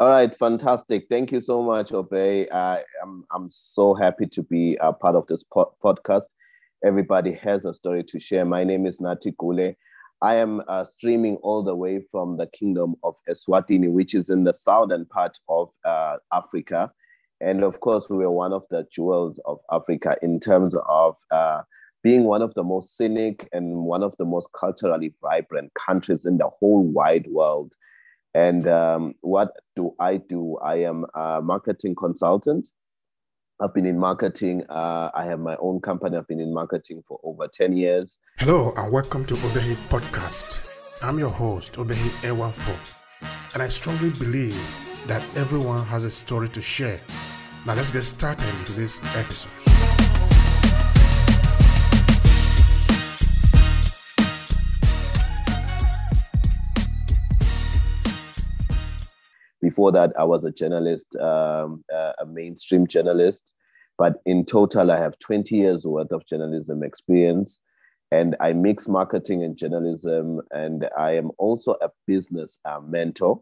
All right, fantastic. Thank you so much, Obey. Uh, I'm, I'm so happy to be a part of this po- podcast. Everybody has a story to share. My name is Nati Kule. I am uh, streaming all the way from the kingdom of Eswatini, which is in the southern part of uh, Africa. And of course, we are one of the jewels of Africa in terms of uh, being one of the most scenic and one of the most culturally vibrant countries in the whole wide world. And um, what do I do? I am a marketing consultant. I've been in marketing. Uh, I have my own company. I've been in marketing for over 10 years. Hello, and welcome to Obehi Podcast. I'm your host, Obehi Ewanfo, and I strongly believe that everyone has a story to share. Now, let's get started into this episode. Before that, I was a journalist, um, uh, a mainstream journalist. But in total, I have 20 years worth of journalism experience. And I mix marketing and journalism. And I am also a business uh, mentor,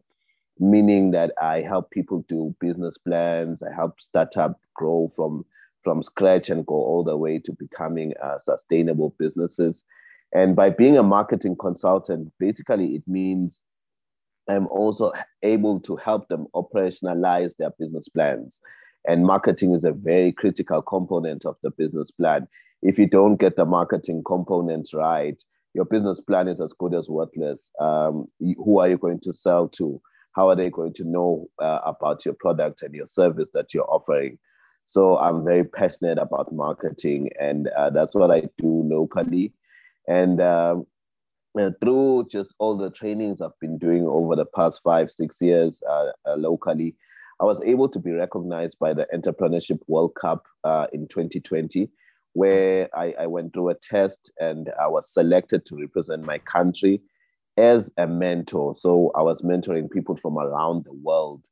meaning that I help people do business plans. I help startup grow from, from scratch and go all the way to becoming uh, sustainable businesses. And by being a marketing consultant, basically it means I'm also able to help them operationalize their business plans. And marketing is a very critical component of the business plan. If you don't get the marketing components right, your business plan is as good as worthless. Um, who are you going to sell to? How are they going to know uh, about your product and your service that you're offering? So I'm very passionate about marketing, and uh, that's what I do locally. And um, uh, through just all the trainings I've been doing over the past five, six years uh, uh, locally, I was able to be recognized by the Entrepreneurship World Cup uh, in 2020, where I, I, went through a test and I was selected to represent my country as a mentor. So I was mentoring people from around the world,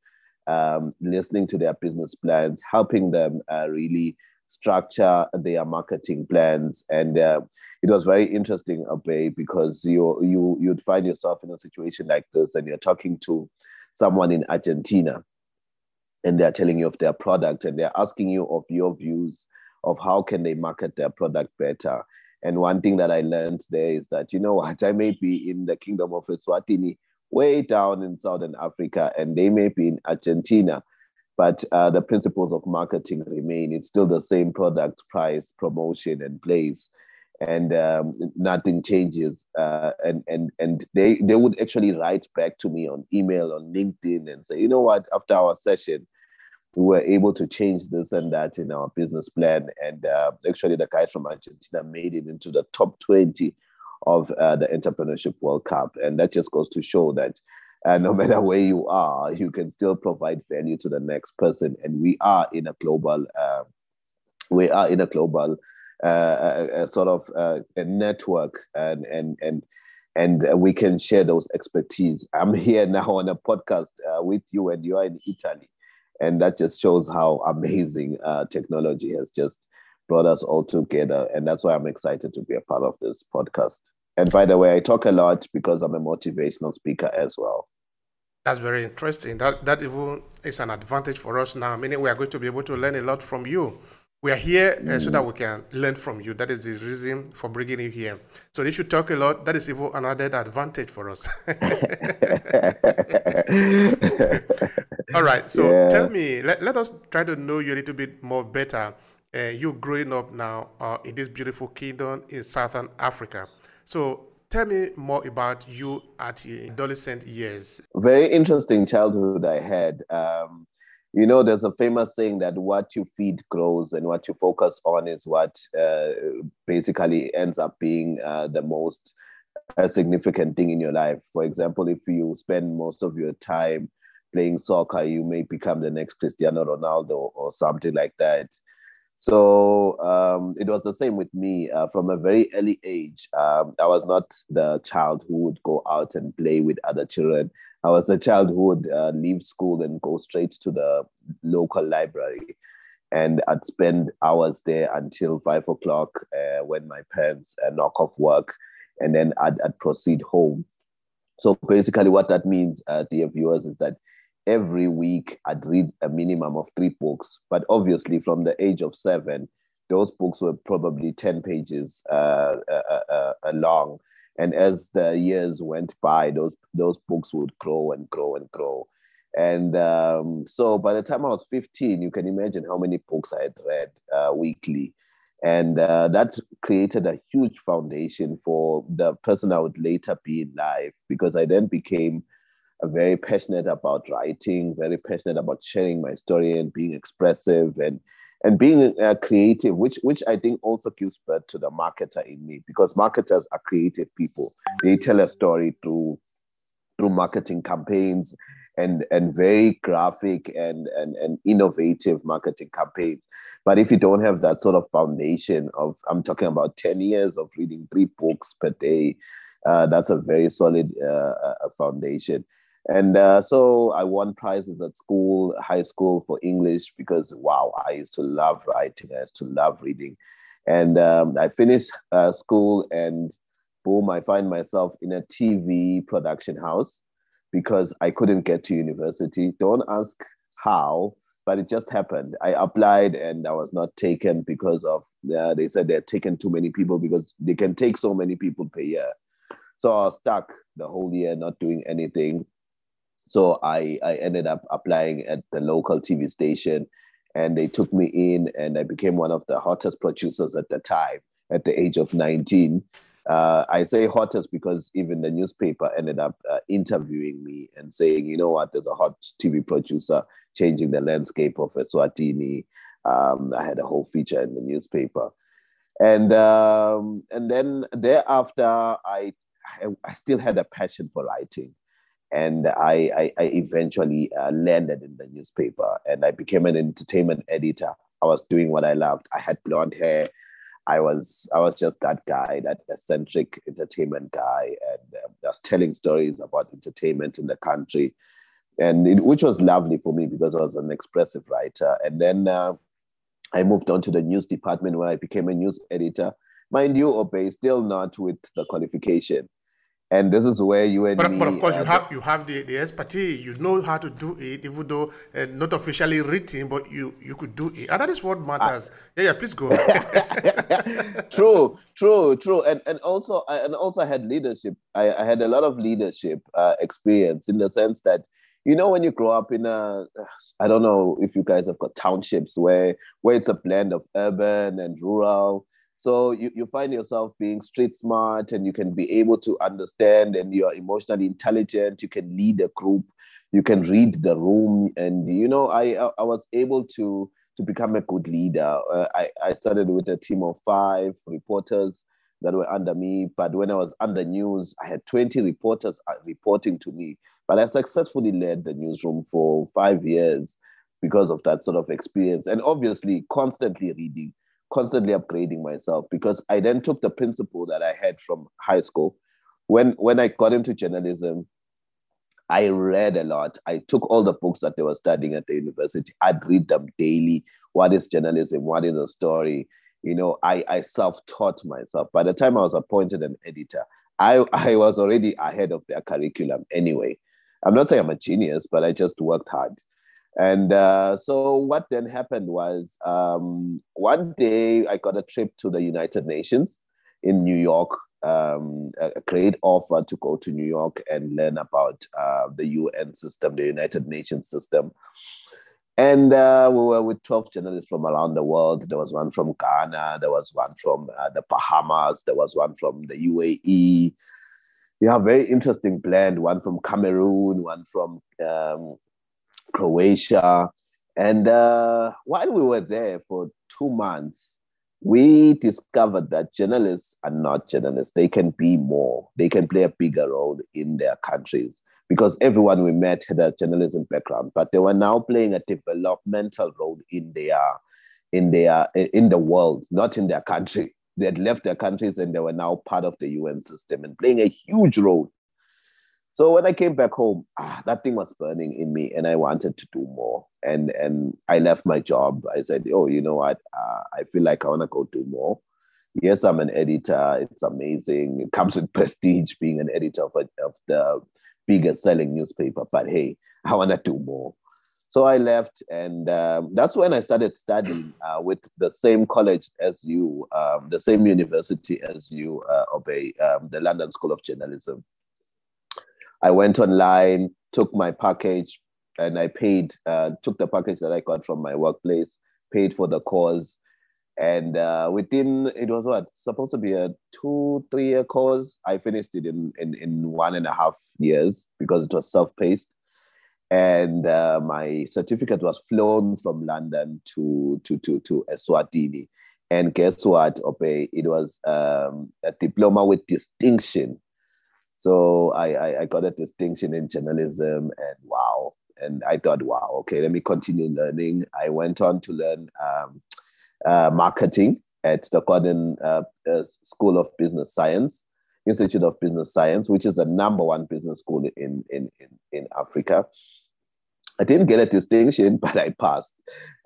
um, listening to their business plans, helping them uh, really structure their marketing plans and uh, it was very interesting Obey, because you you you'd find yourself in a situation like this and you're talking to someone in argentina and they're telling you of their product and they're asking you of your views of how can they market their product better. And one thing that i learned there is that you know what i may be in the kingdom of eswatini way down in southern africa and they may be in argentina but uh, the principles of marketing remain. It's still the same product, price, promotion, and place, and um, nothing changes. Uh, and and and they they would actually write back to me on email, on LinkedIn, and say, you know what? After our session, we were able to change this and that in our business plan. And uh, actually, the guys from Argentina made it into the top twenty of uh, the Entrepreneurship World Cup, and that just goes to show that and no matter where you are, you can still provide value to the next person. And we are in a global, uh, we are in a global uh, a, a sort of uh, a network, and and and and we can share those expertise. I'm here now on a podcast uh, with you, and you are in Italy, and that just shows how amazing uh, technology has just brought us all together. And that's why I'm excited to be a part of this podcast. And by the way, I talk a lot because I'm a motivational speaker as well. That's very interesting. That that even is an advantage for us now. Meaning we are going to be able to learn a lot from you. We are here uh, so that we can learn from you. That is the reason for bringing you here. So if you talk a lot, that is even another advantage for us. All right. So yeah. tell me, let, let us try to know you a little bit more better. Uh, you growing up now uh, in this beautiful kingdom in Southern Africa. So tell me more about you at adolescent years. Very interesting childhood I had. Um, you know, there's a famous saying that what you feed grows, and what you focus on is what uh, basically ends up being uh, the most uh, significant thing in your life. For example, if you spend most of your time playing soccer, you may become the next Cristiano Ronaldo or something like that. So um, it was the same with me uh, from a very early age. Um, I was not the child who would go out and play with other children. I was a child who would uh, leave school and go straight to the local library. And I'd spend hours there until five o'clock uh, when my parents uh, knock off work, and then I'd, I'd, proceed home. So basically, what that means, uh, dear viewers, is that every week I'd read a minimum of three books. But obviously, from the age of seven, those books were probably 10 pages uh, uh, uh, uh, long. And as the years went by, those, those books would grow and grow and grow. And um, so by the time I was 15, you can imagine how many books I had read uh, weekly. And uh, that created a huge foundation for the person I would later be in life because I then became very passionate about writing, very passionate about sharing my story and being expressive and and being uh, creative, which which I think also gives birth to the marketer in me because marketers are creative people. They tell a story through through marketing campaigns and and very graphic and, and and innovative marketing campaigns but if you don't have that sort of foundation of i'm talking about 10 years of reading three books per day uh, that's a very solid uh, uh foundation and uh, so i won prizes at school high school for english because wow i used to love writing i used to love reading and um, i finished uh, school and boom i find myself in a tv production house because I couldn't get to university. Don't ask how, but it just happened. I applied and I was not taken because of, uh, they said they're taking too many people because they can take so many people per year. So I was stuck the whole year not doing anything. So I, I ended up applying at the local TV station and they took me in and I became one of the hottest producers at the time at the age of 19. Uh, I say hottest because even the newspaper ended up uh, interviewing me and saying, you know what, there's a hot TV producer changing the landscape of Eswatini. Um, I had a whole feature in the newspaper, and um, and then thereafter, I, I, I still had a passion for writing, and I I, I eventually uh, landed in the newspaper, and I became an entertainment editor. I was doing what I loved. I had blonde hair. I was I was just that guy, that eccentric entertainment guy, and um, I was telling stories about entertainment in the country, and it, which was lovely for me because I was an expressive writer. And then uh, I moved on to the news department where I became a news editor. Mind you, Obey, still not with the qualification and this is where you and but, me, but of course uh, you have you have the, the expertise. You know how to do it even though uh, not officially written but you you could do it. And that is what matters. Uh, yeah yeah please go. True true true. And and also I, and also I had leadership. I, I had a lot of leadership uh, experience in the sense that you know when you grow up in a i don't know if you guys have got townships where where it's a blend of urban and rural so you, you find yourself being street smart and you can be able to understand and you're emotionally intelligent. You can lead a group, you can read the room. And, you know, I, I was able to, to become a good leader. Uh, I, I started with a team of five reporters that were under me. But when I was under news, I had 20 reporters uh, reporting to me. But I successfully led the newsroom for five years because of that sort of experience. And obviously, constantly reading constantly upgrading myself because I then took the principle that I had from high school. When when I got into journalism, I read a lot. I took all the books that they were studying at the university. I'd read them daily. What is journalism? What is a story? You know, I, I self-taught myself. By the time I was appointed an editor, I, I was already ahead of their curriculum anyway. I'm not saying I'm a genius, but I just worked hard. And uh, so what then happened was um, one day I got a trip to the United Nations in New York, um, a great offer to go to New York and learn about uh, the UN system, the United Nations system. And uh, we were with 12 journalists from around the world. There was one from Ghana, there was one from uh, the Bahamas, there was one from the UAE. Have very interesting blend, one from Cameroon, one from um, Croatia. And uh, while we were there for two months, we discovered that journalists are not journalists. They can be more, they can play a bigger role in their countries because everyone we met had a journalism background, but they were now playing a developmental role in their in their in the world, not in their country. They had left their countries and they were now part of the UN system and playing a huge role so when I came back home, ah, that thing was burning in me, and I wanted to do more. And and I left my job. I said, "Oh, you know what? Uh, I feel like I want to go do more." Yes, I'm an editor. It's amazing. It comes with prestige being an editor of, of the biggest selling newspaper. But hey, I want to do more. So I left, and um, that's when I started studying uh, with the same college as you, um, the same university as you, uh, Obey, um, the London School of Journalism. I went online, took my package, and I paid, uh, took the package that I got from my workplace, paid for the course, and uh, within it was what supposed to be a two three year course. I finished it in, in in one and a half years because it was self-paced. And uh, my certificate was flown from london to to to to eswatini. And guess what Ope? it was um, a diploma with distinction so I, I i got a distinction in journalism and wow and i thought wow okay let me continue learning i went on to learn um, uh, marketing at the Gordon uh, uh, School of Business Science, Institute of Business Science, which is the number one business school in, in, in, in Africa. I didn't get a distinction, but I passed.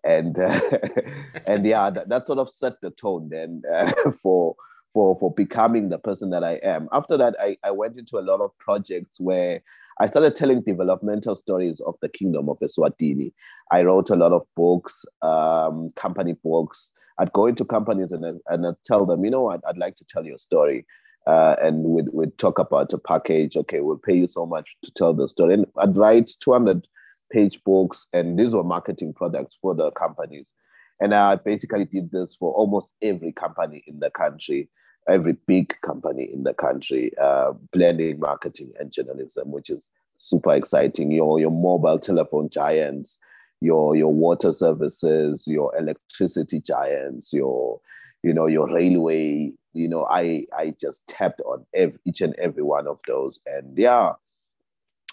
And and yeah, that, that, sort of set the tone then uh, for for for becoming the person that I am. After that, I, I went into a lot of projects where I started telling developmental stories of the kingdom of Eswatini. I wrote a lot of books, um, company books. I'd go into companies and, and I'd tell them, you know what, I'd like to tell your story. Uh, and we'd, we'd talk about a package. Okay, we'll pay you so much to tell the story. And I'd write 200 page books, and these were marketing products for the companies. And I basically did this for almost every company in the country every big company in the country, uh, blending marketing and journalism, which is super exciting. Your your mobile telephone giants, your your water services, your electricity giants, your you know your railway. You know, I I just tapped on every, each and every one of those, and yeah,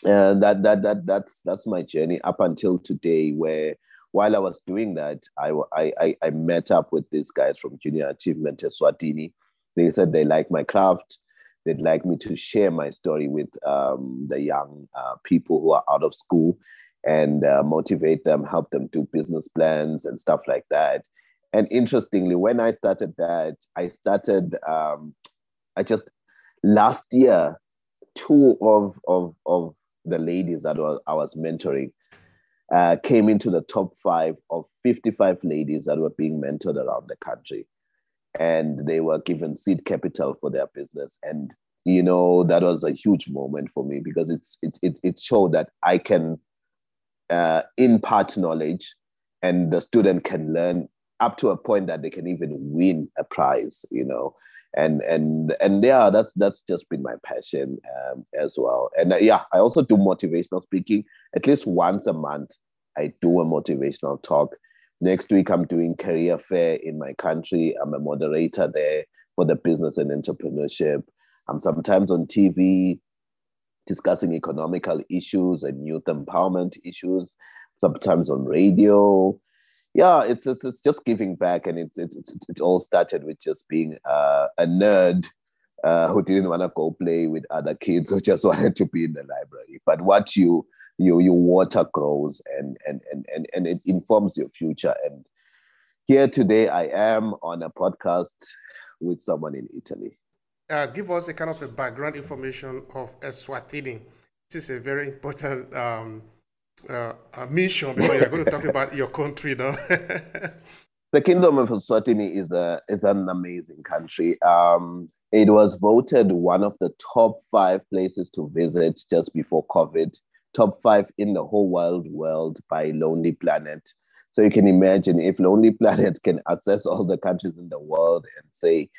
and that that that that's that's my journey up until today, where while I was doing that, I, I, I met up with these guys from Junior Achievement Eswatini, they said they like my craft. They'd like me to share my story with um, the young uh, people who are out of school and uh, motivate them, help them do business plans and stuff like that. And interestingly, when I started that, I started, um, I just last year, two of, of, of the ladies that I was mentoring uh, came into the top five of 55 ladies that were being mentored around the country. And they were given seed capital for their business. And you know that was a huge moment for me because it's it it, it showed that i can uh, impart knowledge and the student can learn up to a point that they can even win a prize you know and and and yeah that's that's just been my passion um, as well and uh, yeah i also do motivational speaking at least once a month i do a motivational talk Next week, I'm doing career fair in my country. I'm a moderator there for the business and entrepreneurship. I'm sometimes on TV discussing economical issues and youth empowerment issues, sometimes on radio. Yeah, it's, it's, it's just giving back. And it's, it's, it's, it all started with just being uh, a nerd uh, who didn't want to go play with other kids who just wanted to be in the library. But what you you your water grows and and and and, and it informs your future and here today i am on a podcast with someone in italy uh, give us a kind of a background information of eswatini this is a very important um, uh, mission because you're going to talk about your country now the kingdom of Eswatini is a is an amazing country. Um, it was voted one of the top five places to visit just before COVID top five in the whole wild world by Lonely Planet. So you can imagine if Lonely Planet can assess all the countries in the world and say,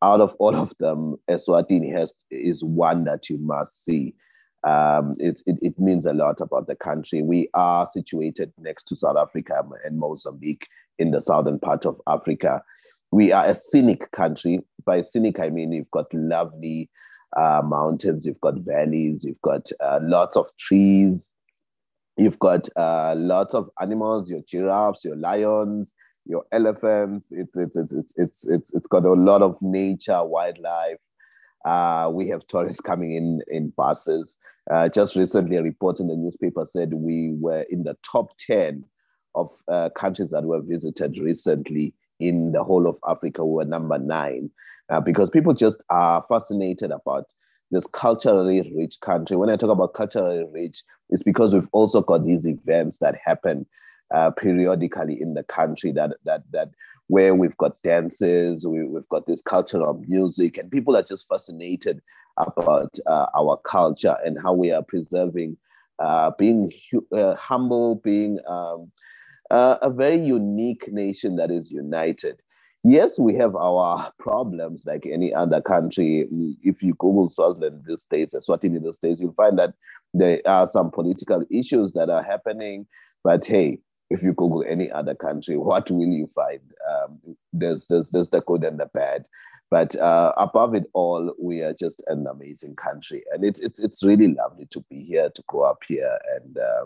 out of all of them, Eswatini has is one that you must see. Um, it, it, it means a lot about the country. We are situated next to South Africa and Mozambique in the southern part of Africa. We are a scenic country. By scenic, I mean you've got lovely uh, mountains, you've got valleys, you've got uh, lots of trees, you've got uh, lots of animals, your giraffes, your lions, your elephants. It's it's it's it's it's it's, it's got a lot of nature, wildlife. Uh, we have tourists coming in in buses. Uh, just recently, a report in the newspaper said we were in the top ten of uh, countries that were visited recently in the whole of Africa. We were number nine uh, because people just are fascinated about this culturally rich country. When I talk about culturally rich, it's because we've also got these events that happen uh, periodically in the country that that that where we've got dances, we, have got this cultural music, and people are just fascinated about uh, our culture and how we are preserving, uh, being uh, humble, being um, uh, a very unique nation that is united. Yes, we have our problems like any other country. If you Google Swaziland these days, Eswatini these days, you'll find that there are some political issues that are happening. But hey, if you Google any other country, what will you find? Um, there's, there's, there's the good and the bad. But uh, above it all, we are just an amazing country. And it's, it's, it's really lovely to be here, to grow up here. And uh,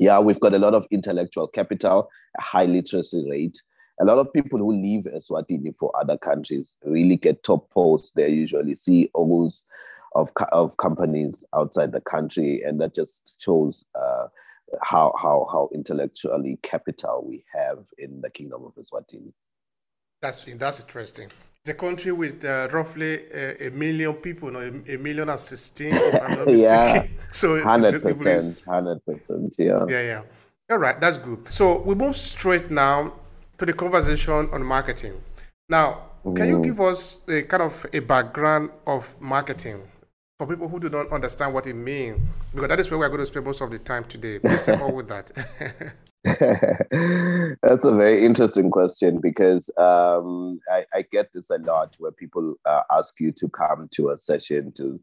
yeah, we've got a lot of intellectual capital, a high literacy rate. A lot of people who leave Eswatini for other countries really get top posts. They're usually CEOs of, of companies outside the country. And that just shows uh, how how how intellectually capital we have in the kingdom of Eswatini. That's that's interesting. The country with uh, roughly a, a, million people, no, a, a million and sixteen, if I'm not yeah, so hundred percent, hundred percent, yeah, yeah, yeah. All right, that's good. So we move straight now to the conversation on marketing. Now, can mm. you give us a kind of a background of marketing? For people who do not understand what it means, because that is where we're going to spend most of the time today. Please help with that. That's a very interesting question because um, I, I, get this a lot where people uh, ask you to come to a session to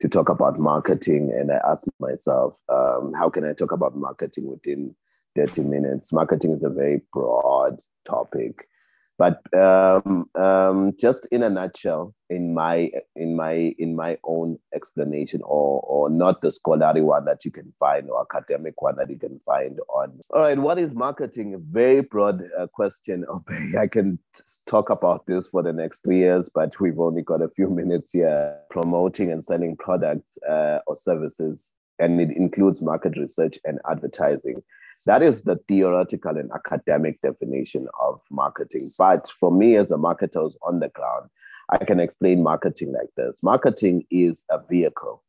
to talk about marketing, and I ask myself, um, how can I talk about marketing within 30 minutes? Marketing is a very broad topic. But um, um, just in a nutshell, in my in my in my own explanation, or or not the scholarly one that you can find, or academic one that you can find on. All right, what is marketing? A very broad uh, question. Okay, I can talk about this for the next three years, but we've only got a few minutes here. Promoting and selling products uh, or services, and it includes market research and advertising. That is the theoretical and academic definition of marketing. But for me, as a marketer who's on the ground, I can explain marketing like this marketing is a vehicle,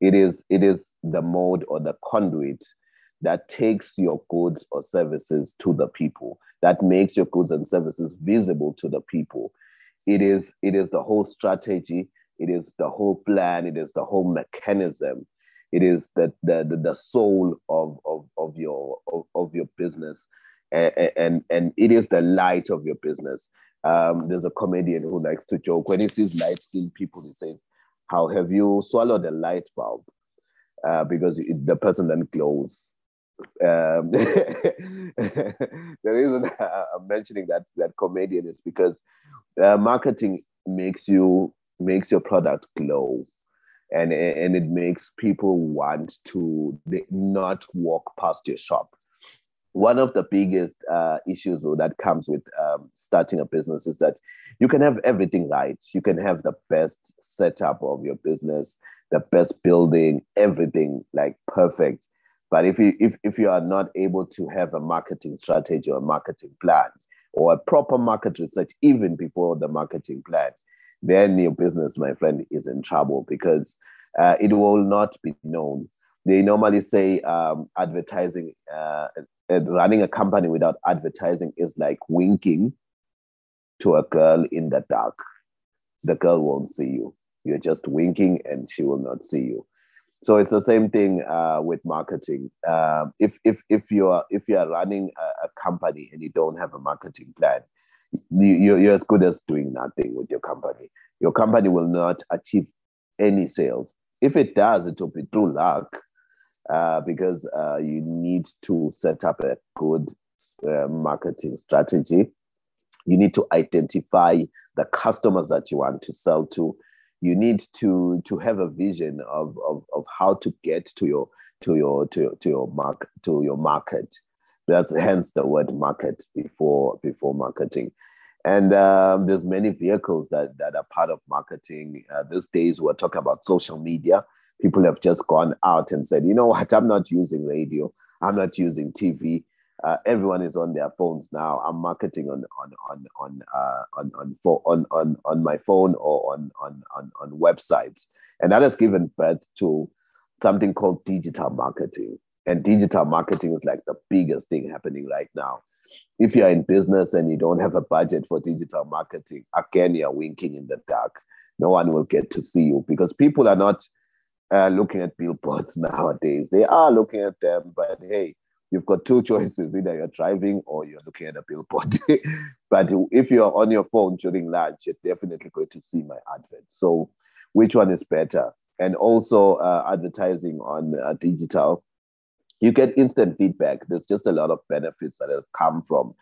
it is, it is the mode or the conduit that takes your goods or services to the people, that makes your goods and services visible to the people. It is, it is the whole strategy, it is the whole plan, it is the whole mechanism it is the the, the, soul of, of, of your of, of your business. And, and and it is the light of your business. Um, there's a comedian who likes to joke. When he sees light skinned people he says how have you swallowed a light bulb? Uh, because it, the person then glows. Um, the reason I'm mentioning that that comedian is because uh, marketing makes you makes your product glow and and it makes people want to not walk past your shop. One of the biggest uh, issues that comes with um, starting a business is that you can have everything right. You can have the best setup of your business the best building everything like perfect. But if you if, if you are not able to have a marketing strategy or marketing plan or a proper market research even before the marketing plan then your business, my friend, is in trouble because uh, it will not be known. They normally say um, advertising, uh, running a company without advertising is like winking to a girl in the dark. The girl won't see you. You're just winking and she will not see you. So it's the same thing uh, with marketing. Um, if if if you are if you are running a, a, company and you don't have a marketing plan, you, you're as good as doing nothing with your company. Your company will not achieve any sales. If it does, it will be through luck uh, because uh, you need to set up a good uh, marketing strategy. You need to identify the customers that you want to sell to. You need to to have a vision of, of, of how to get to your to your to your to your mark to your market that's hence the word market before before marketing. And um, there's many vehicles that, that are part of marketing. Uh, these days, we're talking about social media. People have just gone out and said, you know what, I'm not using radio. I'm not using TV. Uh, everyone is on their phones now. I'm marketing on on on on uh, on on, on on on my phone or on on on on websites, and that has given birth to something called digital marketing. And digital marketing is like the biggest thing happening right now. If you're in business and you don't have a budget for digital marketing, again, you're winking in the dark. No one will get to see you because people are not uh, looking at billboards nowadays. They are looking at them, but hey, you've got two choices either you're driving or you're looking at a billboard. But if you're on your phone during lunch you're definitely going to see my advert. So which one is better? And also uh, advertising on uh, digital you get instant feedback. There's just a lot of benefits that have come from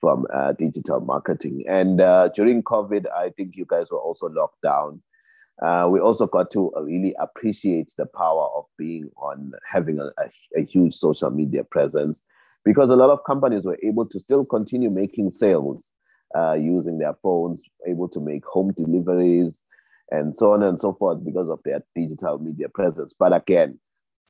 from uh, digital marketing. And uh, during covid i think you guys were also locked down uh, we also got to really appreciate the power of being on having a, a, a, huge social media presence because a lot of companies were able to still continue making sales uh, using their phones, able to make home deliveries and so on and so forth because of their digital media presence. But again,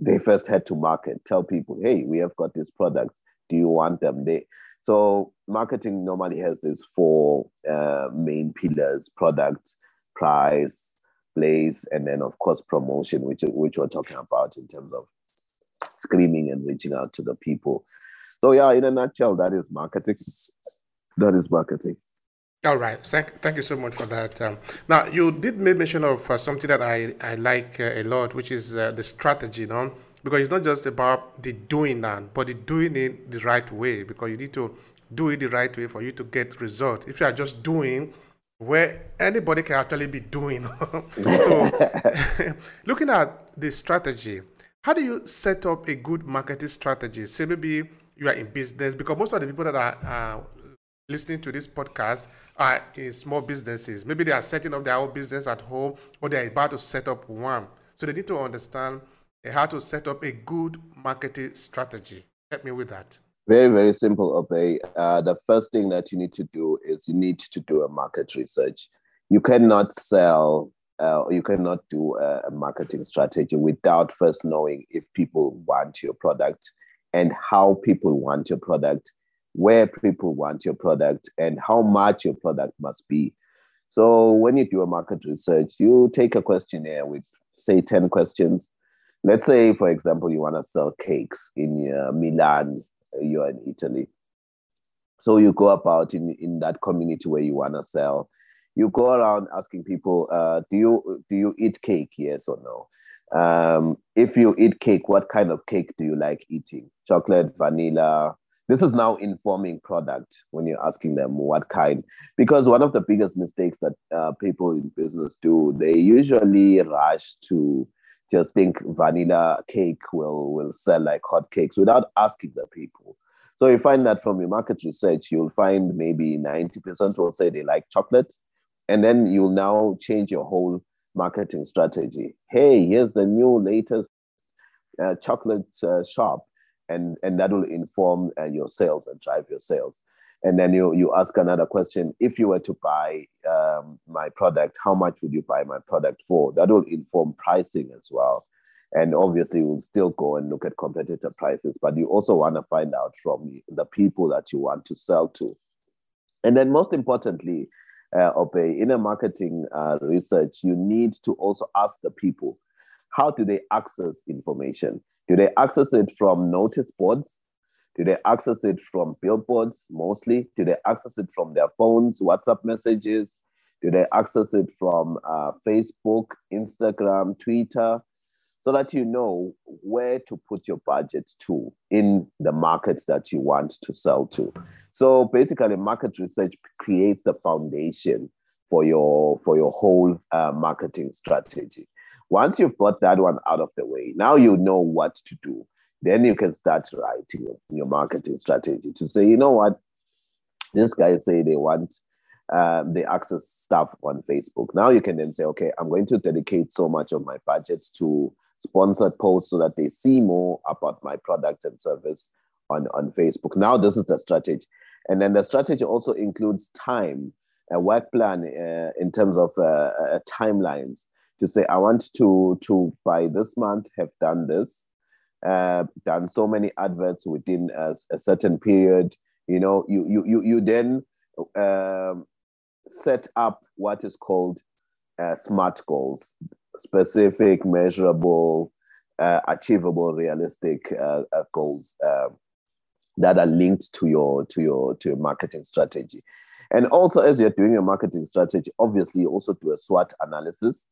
they first had to market, tell people, hey, we have got these products. Do you want them? They so marketing normally has these four uh, main pillars: product, price, place, and then of course promotion, which which we're talking about in terms of screaming and reaching out to the people. So yeah, in a nutshell, that is marketing. That is marketing. All right. Thank, thank you so much for that. Um, now, you did make mention of uh, something that I, I like uh, a lot, which is uh, the strategy, no? Because it's not just about the doing that, but the doing it the right way, because you need to do it the right way for you to get result. If you are just doing where anybody can actually be doing. so, looking at the strategy, how do you set up a good marketing strategy? Say maybe you are in business, because most of the people that are uh, listening to this podcast are in small businesses. Maybe they are setting up their own business at home, or they are about to set up one. So they need to understand how to set up a good marketing strategy. Help me with that. Very, very simple, Obey. Uh, the first thing that you need to do is you need to do a market research. You cannot sell uh, you cannot do a, a marketing strategy without first knowing if people want your product and how people want your product, where people want your product, and how much your product must be. So when you do a market research, you take a questionnaire with say 10 questions. Let's say, for example, you want to sell cakes in uh, Milan you are in Italy. So you go about in, in that community where you want to sell. You go around asking people, uh, do you do you eat cake? Yes or no? Um, if you eat cake, what kind of cake do you like eating? Chocolate, vanilla. This is now informing product when you're asking them what kind. Because one of the biggest mistakes that uh, people in business do, they usually rush to just think vanilla cake will will sell like hotcakes without asking the people. So you find that from your market research, you'll find maybe 90% will say they like chocolate. And then you'll now change your whole marketing strategy. Hey, here's the new latest uh, chocolate uh, shop. And, and that will inform uh, your sales and drive your sales and then you you ask another question. If you were to buy um, my product how much would you buy my product for? That will inform pricing as well. And obviously we'll still go and look at competitor prices but you also want to find out from the people that you want to sell to. And then most importantly uh, Obey, in a marketing uh, research you need to also ask the people how do they access information? Do they access it from notice boards do they access it from billboards mostly? Do they access it from their phones, WhatsApp messages? Do they access it from uh, Facebook, Instagram, Twitter? So that you know where to put your budget to in the markets that you want to sell to. So basically, market research creates the foundation for your for your whole uh, marketing strategy. Once you've got that one out of the way, now you know what to do then you can start writing your marketing strategy to say, you know what, this guy say they want um, they access stuff on Facebook. Now you can then say, okay, I'm going to dedicate so much of my budget to sponsored posts so that they see more about my product and service on, on Facebook. Now this is the strategy. And then the strategy also includes time, a work plan uh, in terms of uh, uh, timelines to say, I want to, to by this month have done this uh, done so many adverts within a, a, certain period. You know, you you you you then um, set up what is called uh, SMART goals, specific, measurable, uh, achievable, realistic uh, uh, goals um, that are linked to your to your to your marketing strategy. And also, as you're doing your marketing strategy, obviously, you also do a SWOT analysis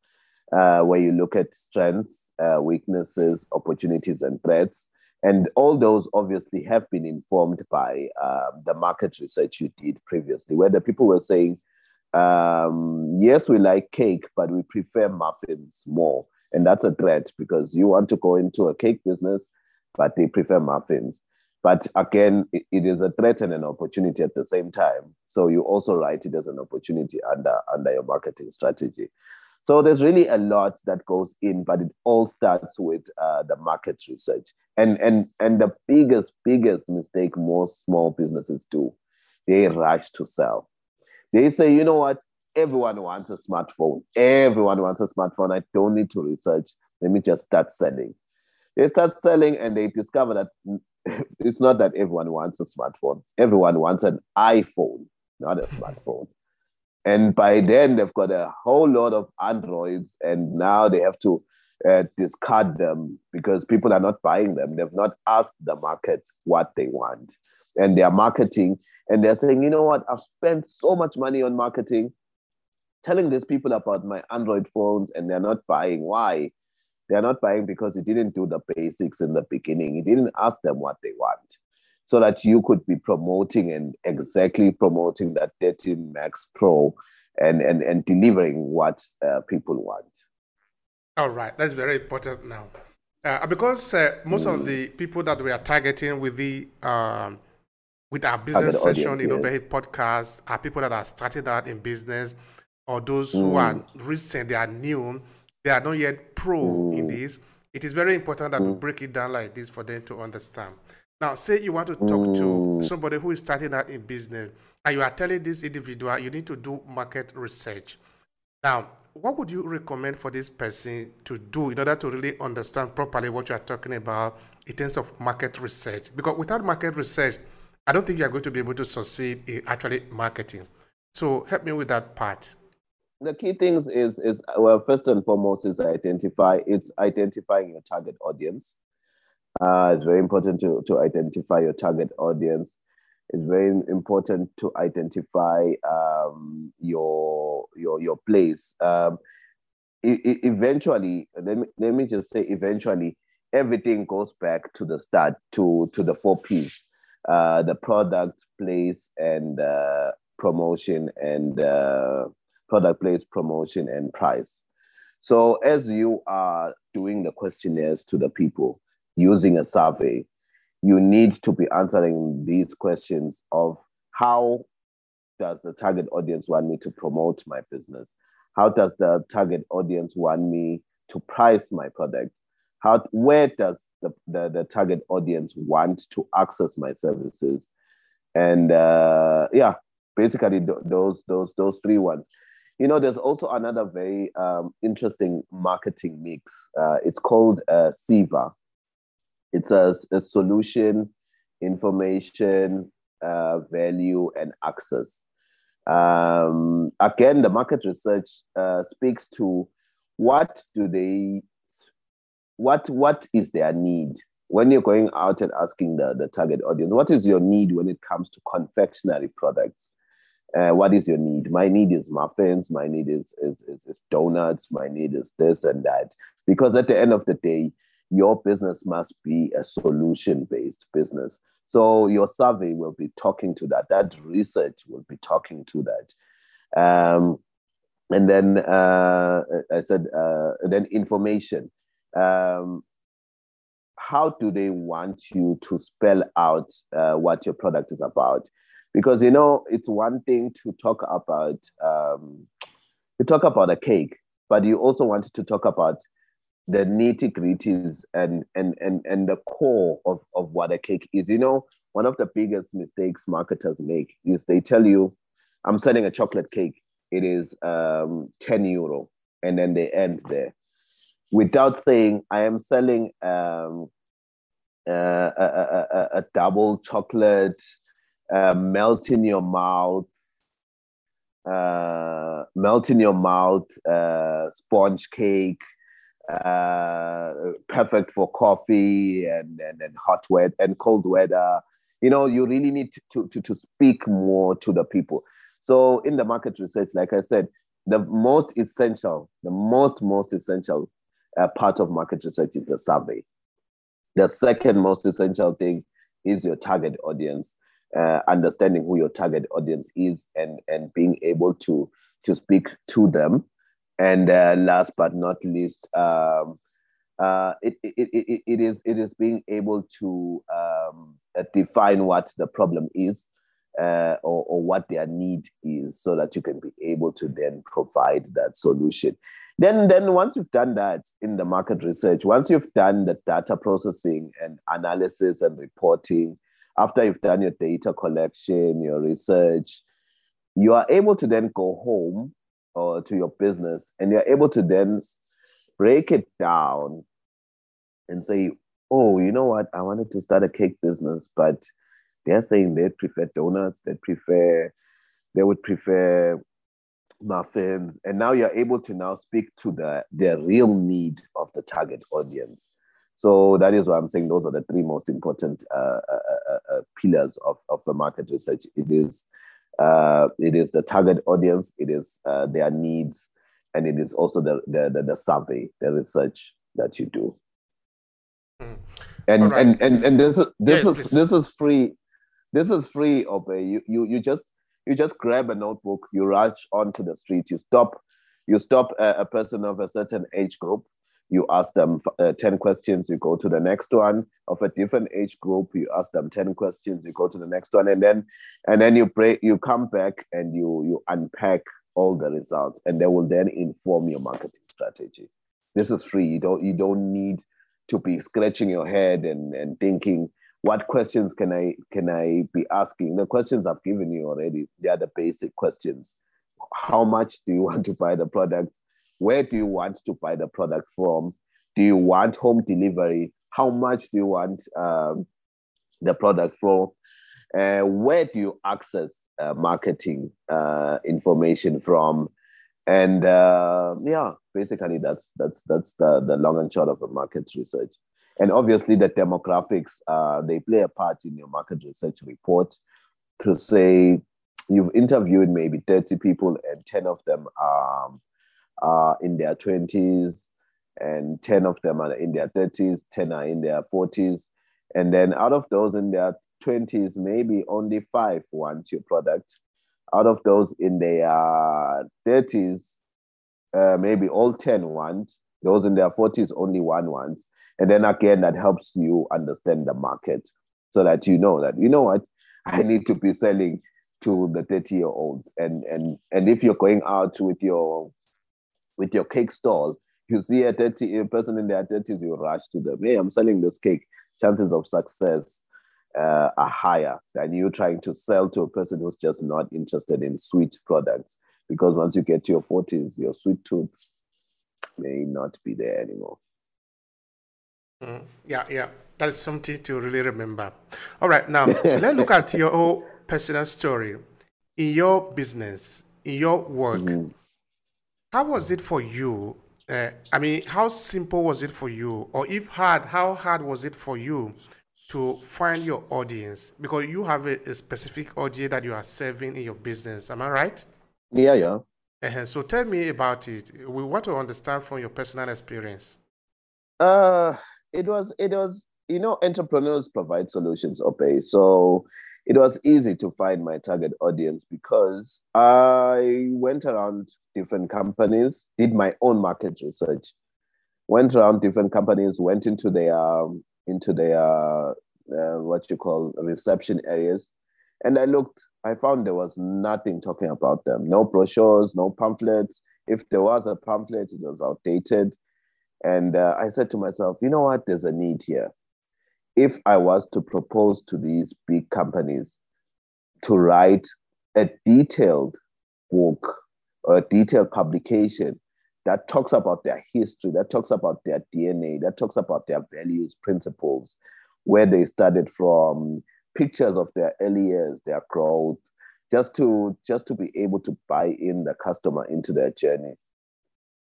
uh, where you look at strengths, uh, weaknesses, opportunities, and threats. And all those obviously have been informed by um, the market research you did previously, where the people were saying, um, yes, we like cake, but we prefer muffins more. And that's a threat because you want to go into a cake business, but they prefer muffins. But again, it, it is a threat and an opportunity at the same time. So you also write it as an opportunity under, under your marketing strategy. So there's really a lot that goes in, but it all starts with uh, the market research. And, and, and the biggest, biggest mistake most small businesses do, they rush to sell. They say, you know what? Everyone wants a smartphone. Everyone wants a smartphone. I don't need to research. Let me just start selling. They start selling and they discover that it's not that everyone wants a smartphone. Everyone wants an iPhone, not a smartphone. And by then, they've got a whole lot of Androids, and now they have to uh, discard them because people are not buying them. They've not asked the market what they want. And they are marketing, and they're saying, you know what, I've spent so much money on marketing, telling these people about my Android phones, and they're not buying. Why? They're not buying because he didn't do the basics in the beginning. He didn't ask them what they want so that you could be promoting and exactly promoting that 13 Max Pro and, and, and delivering what uh, people want. All right, that's very important now. Uh, because uh, most mm. of the people that we are targeting with the um, with our business session, audience, know, yes. podcast are people that are starting out in business or those mm. who are mm. recent, they are new, they are not yet pro mm. in this. It is very important that we mm. break it down like this for them to understand. Now, say you want to talk to mm. somebody who is starting out in business, and you are telling this individual you need to do market research. Now, what would you recommend for this person to do in order to really understand properly what you are talking about in terms of market research? Because without market research, I don't think you are going to be able to succeed in actually marketing. So help me with that part. The key things is is well, first and foremost is identify. It's identifying your target audience. Uh, it's very important to, to identify your target audience. It's very important to identify um, your, your, your place. Um, eventually, let me, let me just say, eventually, everything goes back to the start, to, to the four P's. Uh, the product, place, and uh, promotion, and uh, product, place, promotion, and price. So as you are doing the questionnaires to the people, using a survey, you need to be answering these questions of how does the target audience want me to promote my business? How does the target audience want me to price my product? How, where does the, the, the target audience want to access my services? And uh, yeah, basically th- those, those, those three ones. You know, there's also another very um, interesting marketing mix. Uh, it's called uh, SIVA, it's a, a solution, information, uh, value, and access. Um, again, the market research uh, speaks to what do they, what what is their need when you're going out and asking the, the target audience, what is your need when it comes to confectionery products? Uh, what is your need? My need is muffins. My need is, is, is, is donuts. My need is this and that. Because at the end of the day, your business must be a solution based business. So your survey will be talking to that. That research will be talking to that. Um, and then uh, I said, uh, then information. Um, how do they want you to spell out uh, what your product is about? Because you know, it's one thing to talk about um, to talk about a cake, but you also want to talk about the nitty gritties and, and, and, and the core of, of what a cake is. You know, one of the biggest mistakes marketers make is they tell you, I'm selling a chocolate cake. It is um, 10 euro. And then they end there without saying, I am selling um, uh, a, a, a, double chocolate, uh, melt in your mouth, uh, melt in your mouth, uh, sponge cake, uh, perfect for coffee and, and, and hot weather and cold weather. You know, you really need to, to, to speak more to the people. So in the market research, like I said, the most essential, the most, most essential uh, part of market research is the survey. The second most essential thing is your target audience uh, understanding who your target audience is and and being able to to speak to them and uh, last but not least um, uh, it, it, it, it is it is being able to um, uh, define what the problem is uh, or, or what their need is so that you can be able to then provide that solution. Then then once you've done that in the market research once you've done the data processing and analysis and reporting after you've done your data collection, your research, you are able to then go home or to your business and you're able to then break it down and say, oh, you know what? I wanted to start a cake business, but they're saying they prefer donuts, they prefer, they would prefer muffins. And now you're able to now speak to the, the real need of the target audience. So that is why I'm saying those are the three most important uh, uh, uh, uh, pillars of, of the market research. It is uh, it is the target audience, it is uh, their needs, and it is also the, the, the, the survey, the research that you do. Mm. And, right. and and and this is this yes, is this is free. This is free, Ope. You you you just you just grab a notebook, you rush onto the street, you stop, you stop a, a person of a certain age group, you ask them uh, 10 questions, you go to the next one of a different age group, you ask them 10 questions, you go to the next one, and then and then you pray, you come back and you you unpack all the results, and they will then inform your marketing strategy. This is free. You don't you don't need to be scratching your head and, and thinking, what questions can I can I be asking? The questions I've given you already, they are the basic questions. How much do you want to buy the product? Where do you want to buy the product from? Do you want home delivery? How much do you want um, the product from? Uh, where do you access uh, marketing uh, information from? And uh, yeah, basically that's that's that's the, the long and short of a market research. And obviously, the demographics uh, they play a part in your market research report to say you've interviewed maybe 30 people and 10 of them are are in their 20s, and 10 of them are in their 30s, 10 are in their 40s. And then out of those in their 20s, maybe only five want your product. Out of those in their 30s, uh, maybe all 10 want. Those in their 40s, only one wants. And then again, that helps you understand the market so that you know that, you know what, I need to be selling to the 30 year olds. And, and, and if you're going out with your with your cake stall, you see a 30 a person in their 30s, you rush to them. Hey, I'm selling this cake. Chances of success uh, are higher than you trying to sell to a person who's just not interested in sweet products. Because once you get to your 40s, your sweet tooth may not be there anymore. Mm, yeah, yeah. That's something to really remember. All right, now let's look at your personal story. In your business, in your work, mm-hmm how was it for you? Uh, I mean, how simple was it for you? Or if hard, how hard was it for you to find your audience? Because you have a, a specific audience that you are serving in your business. Am I right? Yeah, yeah. Uh-huh. So tell me about it. We want to understand from your personal experience. Uh, it was, it was, you know, entrepreneurs provide solutions, okay? So it was easy to find my target audience because I went around different companies, did my own market research, went around different companies, went into their um, into their uh, what you call reception areas, and I looked. I found there was nothing talking about them. No brochures, no pamphlets. If there was a pamphlet, it was outdated. And uh, I said to myself, you know what? There's a need here if I was to propose to these big companies to write a detailed book or a detailed publication that talks about their history, that talks about their DNA, that talks about their values, principles, where they started from, pictures of their early years, their growth, just to just to be able to buy in the customer into their journey.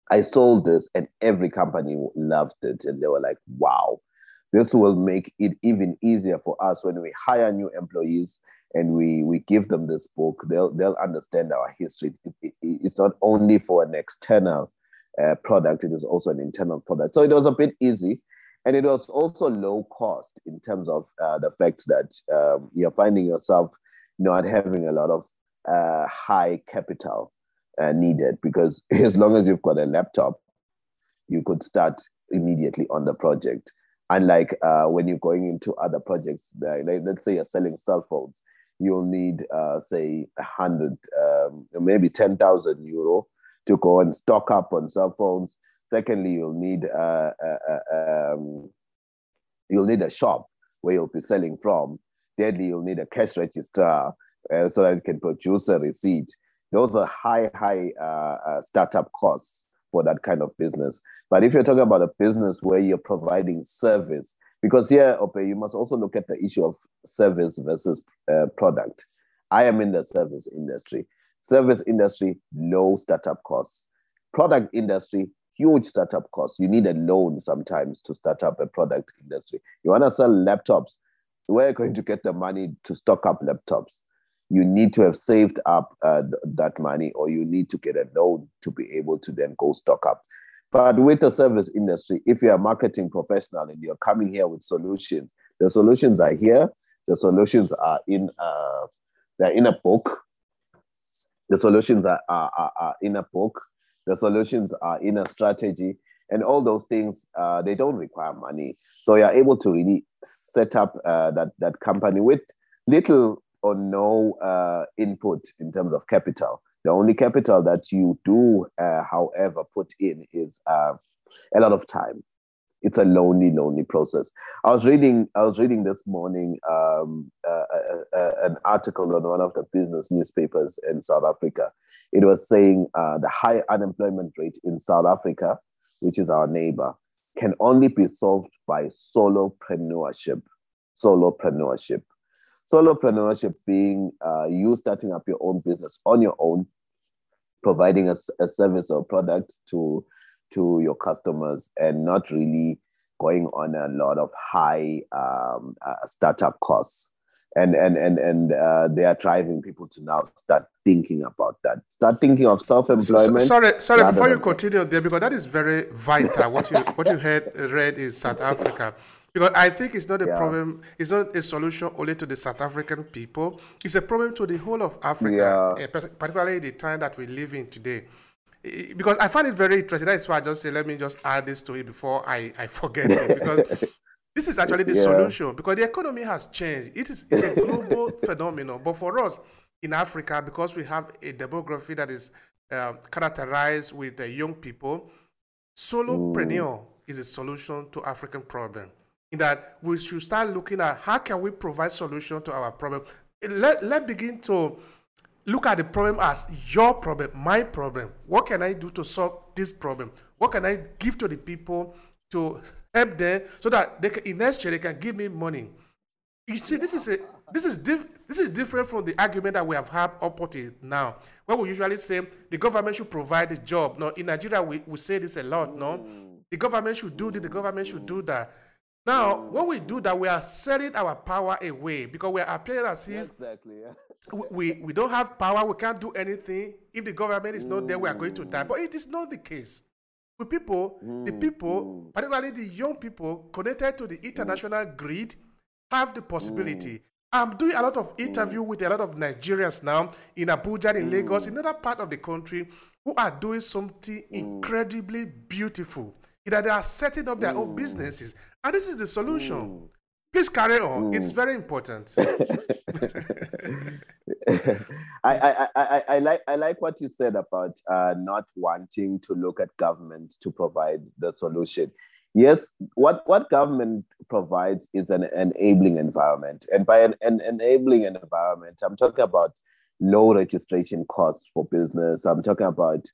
I sold this and every company loved it and they were like, wow, this will make it even easier for us when we hire new employees and we we give them this book. They'll they'll understand our history. It, it, it's not only for an external uh, product; it is also an internal product. So it was a bit easy, and it was also low cost in terms of uh, the fact that um, you're finding yourself not having a lot of uh, high capital uh, needed because as long as you've got a laptop, you could start immediately on the project. Unlike uh, when you're going into other projects, like, let's say you're selling cell phones, you'll need, uh, say, a hundred, um, maybe ten thousand euro to go and stock up on cell phones. Secondly, you'll need uh, uh, uh, um, you'll need a shop where you'll be selling from. Thirdly, you'll need a cash register uh, so that you can produce a receipt. Those are high, high startup costs for that kind of business. But if you're talking about a business where you're providing service, because here, Ope, you must also look at the issue of service versus uh, product. I am in the service industry. Service industry, low startup costs. Product industry, huge startup costs. You need a loan sometimes to start up a product industry. You want to sell laptops, where are you going to get the money to stock up laptops? You need to have saved up uh, that money or you need to get a loan to be able to then go stock up. But with the service industry, if you're a marketing professional and you're coming here with solutions, the solutions are here. The solutions are in uh, they're in a book. The solutions are, are, are, are in a book. The solutions are in a strategy, and all those things uh, they don't require money. So you're able to really set up uh, that that company with little or no uh, input in terms of capital. The only capital that you do, uh, however, put in is uh, a lot of time. It's a lonely, lonely process. I was reading. I was reading this morning um, uh, uh, uh, an article on one of the business newspapers in South Africa. It was saying the high unemployment rate in South Africa, which is our neighbor, can only be solved by solopreneurship. Solopreneurship Solopreneurship being uh, you starting up your own business on your own, providing a, a service or product to to your customers, and not really going on a lot of high um, uh, startup costs. And and and and uh, they are driving people to now start thinking about that. Start thinking of self-employment. So, sorry, sorry. Before you continue there, because that is very vital. what you what you heard read is South Africa. Because I think it's not a yeah. problem, it's not a solution only to the South African people. It's a problem to the whole of Africa, yeah. Eh, particularly the time that we live in today. Because I find it very interesting. That's why I just say, let me just add this to it before I, I forget it. Because this is actually the yeah. solution. Because the economy has changed. It is it's a global phenomenon. But for us in Africa, because we have a demography that is uh, characterized with the young people, solopreneur mm. is a solution to African problem that we should start looking at how can we provide solution to our problem. Let, let begin to look at the problem as your problem, my problem. What can I do to solve this problem? What can I give to the people to help them so that they can, in next year they can give me money? You see, this is a this is diff, this is different from the argument that we have had up until now, where we usually say the government should provide the job. No, in Nigeria we, we say this a lot. No, mm. the government should do this, the government should do that. Now, when we do that, we are selling our power away because we are appearing as if exactly, yeah. we, we don't have power, we can't do anything. If the government is not there, we are going to die. But it is not the case. With people, mm, the people, mm. particularly the young people connected to the international mm. grid, have the possibility. Mm. I'm doing a lot of interview with a lot of Nigerians now in Abuja, in Lagos, in other part of the country, who are doing something incredibly beautiful that they are setting up their mm. own businesses. And this is the solution. Mm. Please carry on. Mm. It's very important. I, I, I, I, like I like what you said about uh, not wanting to look at government to provide the solution. Yes, what, what government provides is an enabling environment. And by an, an enabling environment, I'm talking about low registration costs for business. I'm talking about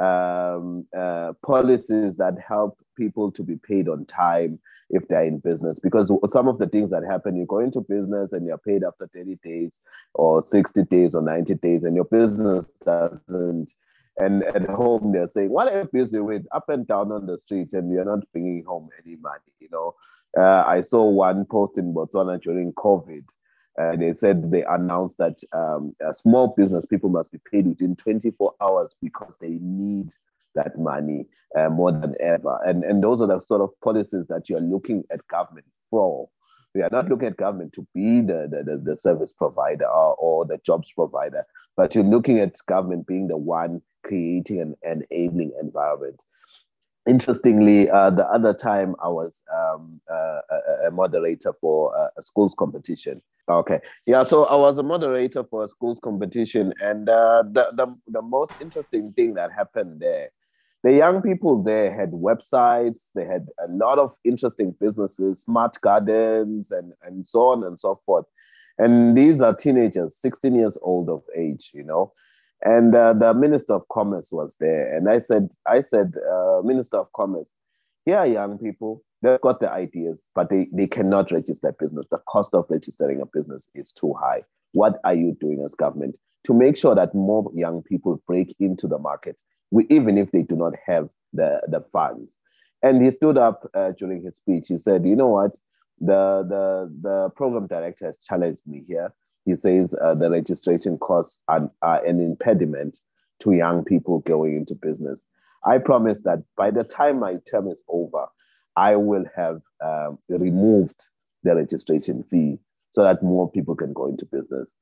um, uh, policies that help people to be paid on time if they're in business. Because some of the things that happen, you go into business and you're paid after 30 days or 60 days or 90 days, and your business doesn't. And at home, they're saying, What are you busy with? Up and down on the streets, and you're not bringing home any money. You know, uh, I saw one post in Botswana during COVID uh, they said they announced that um, small business people must be paid within 24 hours because they need that money uh, more than ever. And, and those are the sort of policies that you're looking at government for. We are not looking at government to be the, the, the, the service provider or, or, the jobs provider, but you're looking at government being the one creating an enabling environment. Interestingly, uh, the other time I was um, uh, a, moderator for a, a schools competition, Okay. Yeah. So I was a moderator for a schools competition, and uh, the, the the most interesting thing that happened there, the young people there had websites. They had a lot of interesting businesses, smart gardens, and and so on and so forth. And these are teenagers, 16 years old of age, you know. And uh, the Minister of Commerce was there, and I said, I said, uh, Minister of Commerce, here are young people they've got the ideas, but they, they cannot register business. The cost of registering a business is too high. What are you doing as government to make sure that more young people break into the market, we, even if they do not have the, the funds? And he stood up uh, during his speech. He said, You know what? The, the, the program director has challenged me here. He says uh, the registration costs are, are an impediment to young people going into business. I promise that by the time my term is over, I will have um, removed the registration fee so that more people can go into business.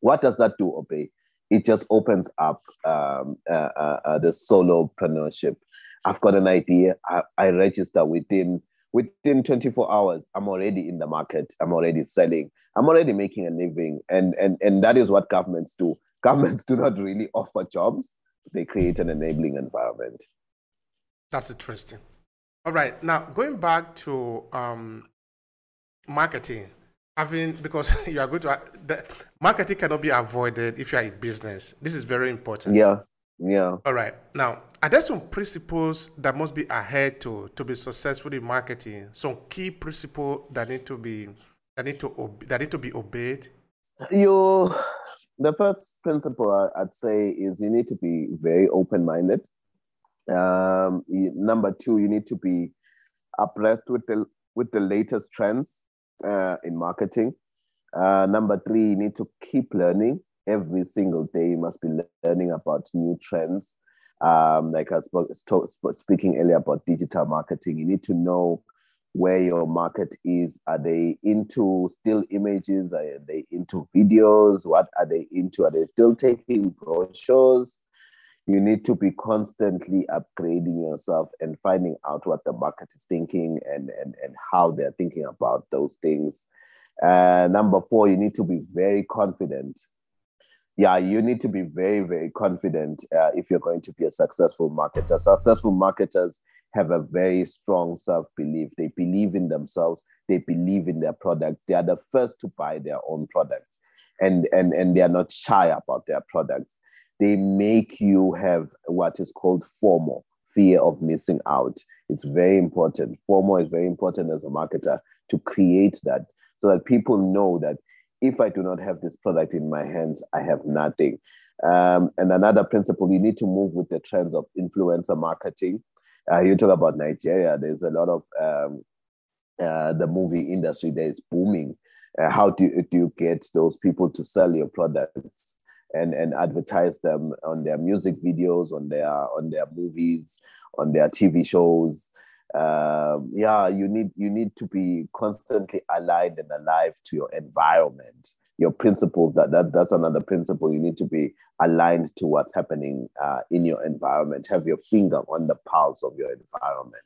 What does that do, Obey? It just opens up um, uh, uh, uh, the solopreneurship. I've got an idea. I, I register within within 24 hours. I'm already in the market. I'm already selling. I'm already making a living, and and and that is what governments do. Governments do not really offer jobs. They create an enabling environment. That's interesting. All right. Now going back to um, marketing, having because you are going to the marketing cannot be avoided if you are in business. This is very important. Yeah. Yeah. All right. Now, are there some principles that must be ahead to to be successful in marketing? Some key principles that need to be that need to that need to be obeyed. You, the first principle I'd say is you need to be very open minded. Um, number two, you need to be abreast with the with the latest trends uh, in marketing. Uh, number three, you need to keep learning every single day. You must be learning about new trends. Um, like I spoke, speaking earlier about digital marketing, you need to know where your market is. Are they into still images? Are they into videos? What are they into? Are they still taking brochures? you need to be constantly upgrading yourself and finding out what the market is thinking and, and, and how they're thinking about those things. Uh, number four, you need to be very confident. Yeah, you need to be very, very confident uh, if you're going to be a successful marketer. Successful marketers have a very strong self belief. They believe in themselves, they believe in their products. They are the first to buy their own products and, and, and they are not shy about their products they make you have what is called FOMO, fear of missing out. It's very important. FOMO is very important as a marketer to create that so that people know that if I do not have this product in my hands, I have nothing. Um, and another principle, you need to move with the trends of influencer marketing. Uh, you talk about Nigeria, there's a lot of um, uh, the movie industry that is booming. Uh, how do you, do you get those people to sell your products? and and advertise them on their music videos, on their on their movies, on their TV shows. Um, yeah, you need you need to be constantly aligned and alive to your environment, your principles. That that that's another principle. You need to be aligned to what's happening uh, in your environment. Have your finger on the pulse of your environment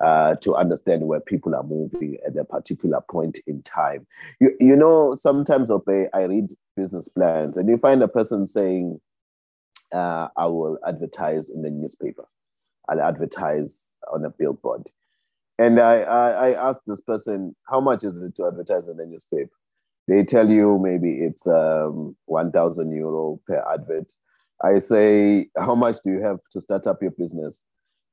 uh, to understand where people are moving at a particular point in time. You, you know, sometimes okay, I read business plans and you find a person saying, uh, I will advertise in the newspaper. I'll advertise on a billboard. And I, I, I asked this person, how much is it to advertise in the newspaper? They tell you maybe it's um, 1,000 euro per advert. I say, how much do you have to start up your business?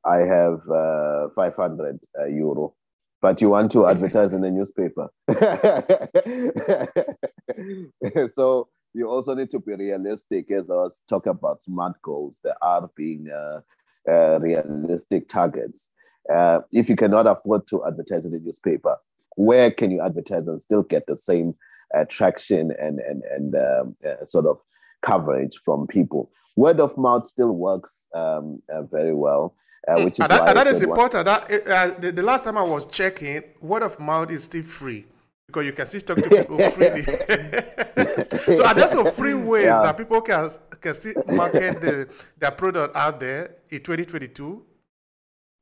I have uh, 500 uh, euro, but you want to advertise in the newspaper. so you also need to be realistic as I was talking about smart goals. There are being uh, uh, realistic targets. Uh, if you cannot afford to advertise in the newspaper, where can you advertise and still get the same uh, traction and and and um, uh, sort of coverage from people? Word of mouth still works um, uh, very well, uh, hmm. which is and that, and that is important. That the, the last time I was checking, word of mouth is still free because you can still talk to people freely. so are there some free ways yeah. that people can can still market the, their product out there in 2022?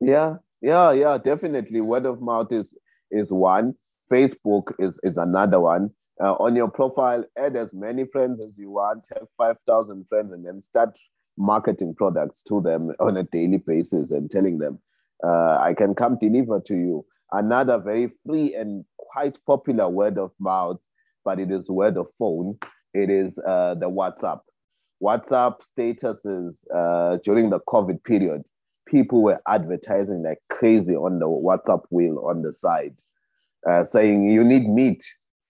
Yeah, yeah, yeah, definitely. Word of mouth is is one. Facebook is is another one. Uh, on your profile, add as many friends as you want. Have five thousand friends, and then start marketing products to them on a daily basis and telling them, uh, "I can come deliver to you." Another very free and quite popular word of mouth, but it is word of phone. It is uh, the WhatsApp. WhatsApp statuses uh, during the COVID period. People were advertising like crazy on the WhatsApp wheel on the side, uh, saying, You need meat.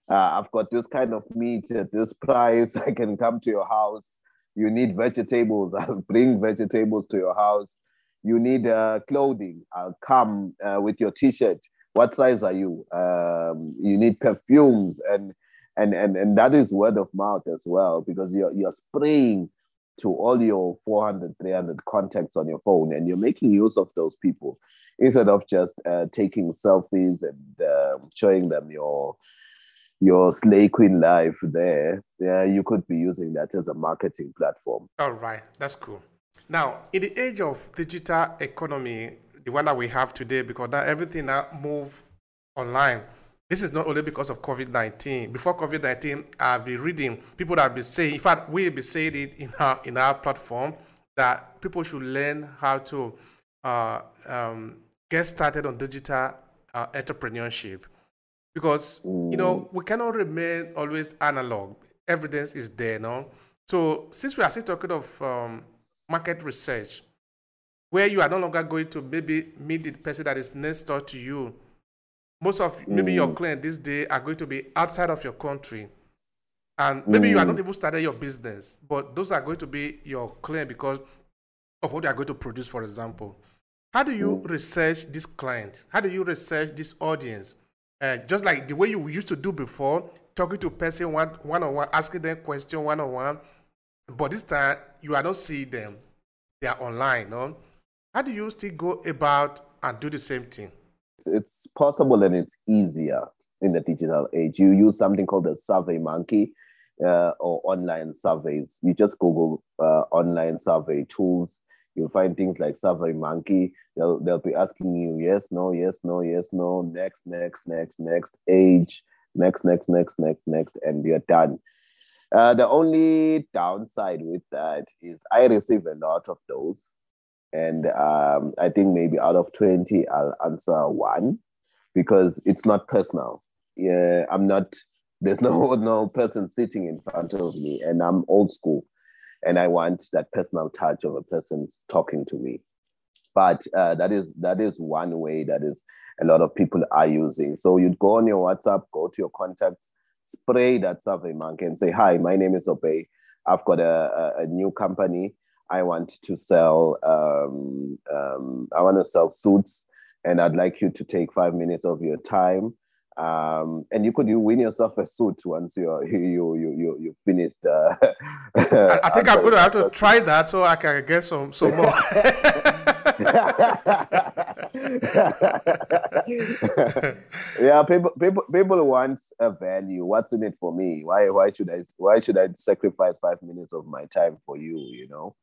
Uh, I've got this kind of meat at this price. I can come to your house. You need vegetables. I'll bring vegetables to your house. You need uh, clothing. I'll come uh, with your t shirt what size are you? Um, you need perfumes and and and and that is word of mouth as well because you're you're spraying to all your 400 300 contacts on your phone and you're making use of those people instead of just uh, taking selfies and uh, showing them your your slay queen life there. Yeah you could be using that as a marketing platform. All right. That's cool now in the age of digital economy the one that we have today because now everything now move online. This is not only because of COVID-19. Before COVID-19, I've been reading people that have been saying, in fact, we'll be saying it in our, in our platform, that people should learn how to uh, um, get started on digital uh, entrepreneurship. Because, you know, we cannot remain always analog. Evidence is there, no? So since we are still talking of um, market research, where you are no longer going to maybe meet the person that is next door to you. Most of maybe your mm. clients this day are going to be outside of your country. And maybe mm. you are not mm. even started your business, but those are going to be your client because of what they are going to produce, for example. How do you mm. research this client? How do you research this audience? Uh, just like the way you used to do before, talking to person one one on one, asking them question one on one. But this time you are not seeing them; they are online. No, how do you still go about and do the same thing? It's possible and it's easier in the digital age. You use something called the Survey Monkey uh, or online surveys. You just Google uh, online survey tools. You'll find things like Survey Monkey. They'll, they'll be asking you yes, no, yes, no, yes, no, next, next, next, next, age, next, next, next, next, next, and you're done. Uh, the only downside with that is I receive a lot of those and um, I think maybe out of 20, I'll answer one because it's not personal. Yeah, I'm not, there's no, no person sitting in front of me, and I'm old school. And I want that personal touch of a person talking to me. But uh, that is that is one way that is a lot of people are using. So you'd go on your WhatsApp, go to your contacts, spray that survey monkey and say, "Hi, my name is Obey. I've got a, a, a new company I want to sell, um, um, I want to sell suits, and I'd like you to take five minutes of your time. Um, and you could you win yourself a suit once you're you you you you finished. Uh, I, I think I'm going to have to try that so I can get some some more. yeah, people people people want a value. What's in it for me? Why why should I why should I sacrifice five minutes of my time for you? You know.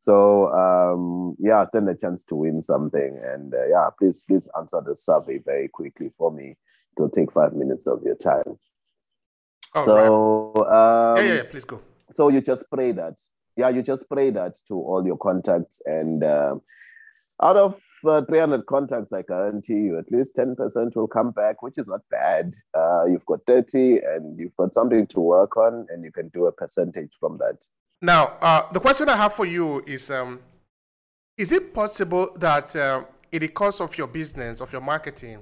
So um, yeah, stand a chance to win something, and uh, yeah, please please answer the survey very quickly for me. It'll take five minutes of your time. Oh, so right. um, yeah, yeah, yeah, please go. So you just pray that, yeah, you just pray that to all your contacts, and uh, out of uh, 300 contacts, I guarantee you at least 10% will come back, which is not bad. Uh, you've got 30, and you've got something to work on, and you can do a percentage from that. Now, uh, the question I have for you is um, Is it possible that uh, in the course of your business, of your marketing,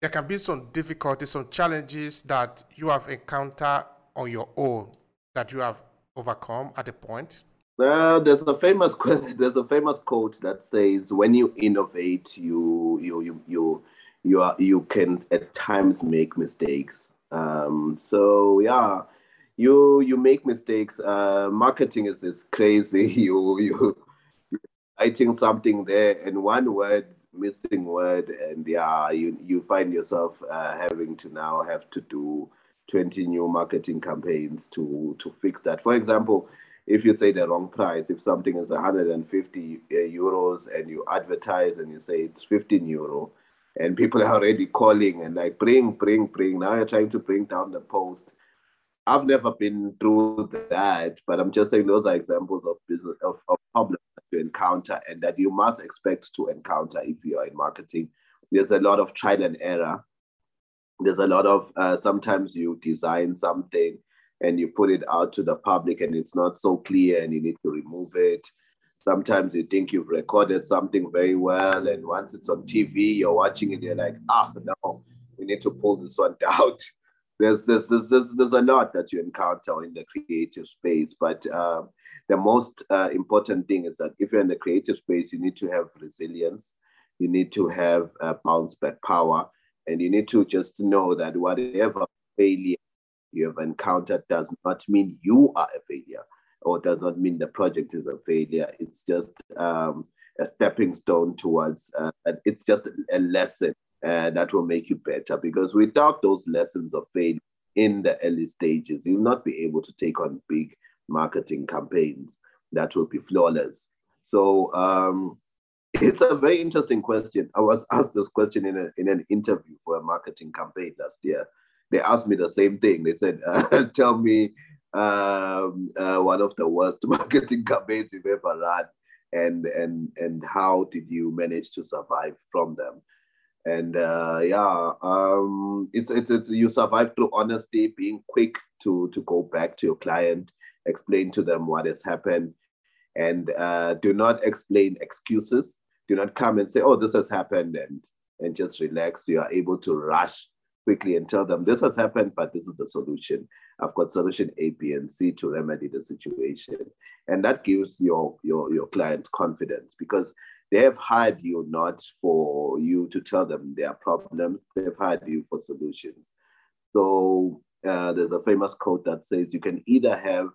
there can be some difficulties, some challenges that you have encountered on your own that you have overcome at a point? Uh, there's a famous there's a famous quote that says, "When you innovate, you you you you you are you can at times make mistakes." Um, so yeah, you you make mistakes. Uh, marketing is is crazy. You you writing something there and one word missing word and yeah you you find yourself uh, having to now have to do 20 new marketing campaigns to to fix that for example if you say the wrong price if something is 150 uh, euros and you advertise and you say it's 15 euro and people are already calling and like bring bring bring now you're trying to bring down the post I've never been through that, but I'm just saying those are examples of business of, of problems you encounter and that you must expect to encounter if you are in marketing. There's a lot of trial and error. There's a lot of uh, sometimes you design something and you put it out to the public and it's not so clear and you need to remove it. Sometimes you think you've recorded something very well, and once it's on TV, you're watching it, you're like, ah, no, we need to pull this one down there's, there's, there's, there's, there's a lot that you encounter in the creative space, but um, the most uh, important thing is that if you're in the creative space, you need to have resilience, you need to have bounce back power, and you need to just know that whatever failure you have encountered does not mean you are a failure or does not mean the project is a failure. It's just um, a stepping stone towards, uh, it's just a lesson uh, that will make you better because without those lessons of failure in the early stages, you'll not be able to take on big marketing campaigns that will be flawless. So um, it's a very interesting question. I was asked this question in, a, in an interview for a marketing campaign last year. They asked me the same thing. They said, uh, "Tell me um, uh, one of the worst marketing campaigns you've ever run, and and and how did you manage to survive from them?" and uh, yeah, um, it's, it's it's you survive through honesty, being quick to to go back to your client, explain to them what has happened, and uh, do not explain excuses. Do not come and say, "Oh, this has happened," and and just relax. You are able to rush quickly and tell them this has happened, but this is the solution. I've got solution A, B, and C to remedy the situation, and that gives your your your client confidence because they have hired you not for you to tell them their problems, they've hired you for solutions. So uh, there's a famous quote that says you can either have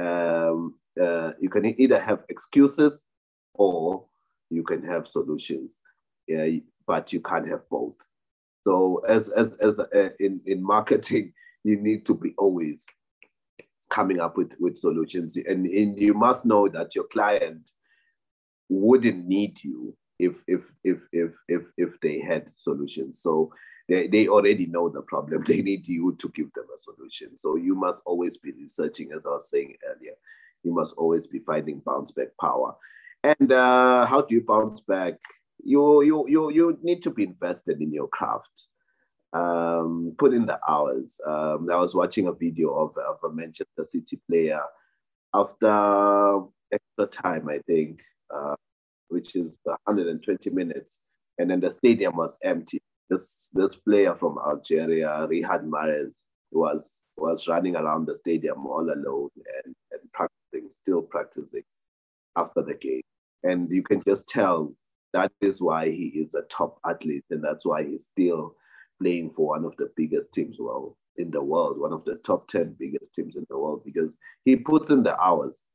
um, uh, you can either have excuses or you can have solutions, yeah, but you can't have both. So as as as uh, in in marketing, you need to be always coming up with with solutions, and, and you must know that your client wouldn't need you if if if if if if they had solutions. So they, they already know the problem. They need you to give them a solution. So you must always be researching, as I was saying earlier. You must always be finding bounce back power. And uh, how do you bounce back? You you you you need to be invested in your craft. Um, put in the hours. Um, I was watching a video of, of a Manchester City player after extra time, I think, uh, which is 120 minutes, and then the stadium was empty. This this player from Algeria, Riyad Mahrez, was was running around the stadium all alone and, and practicing, still practicing after the game. And you can just tell that is why he is a top athlete, and that's why he's still playing for one of the biggest teams well in the world, one of the top 10 biggest teams in the world, because he puts in the hours.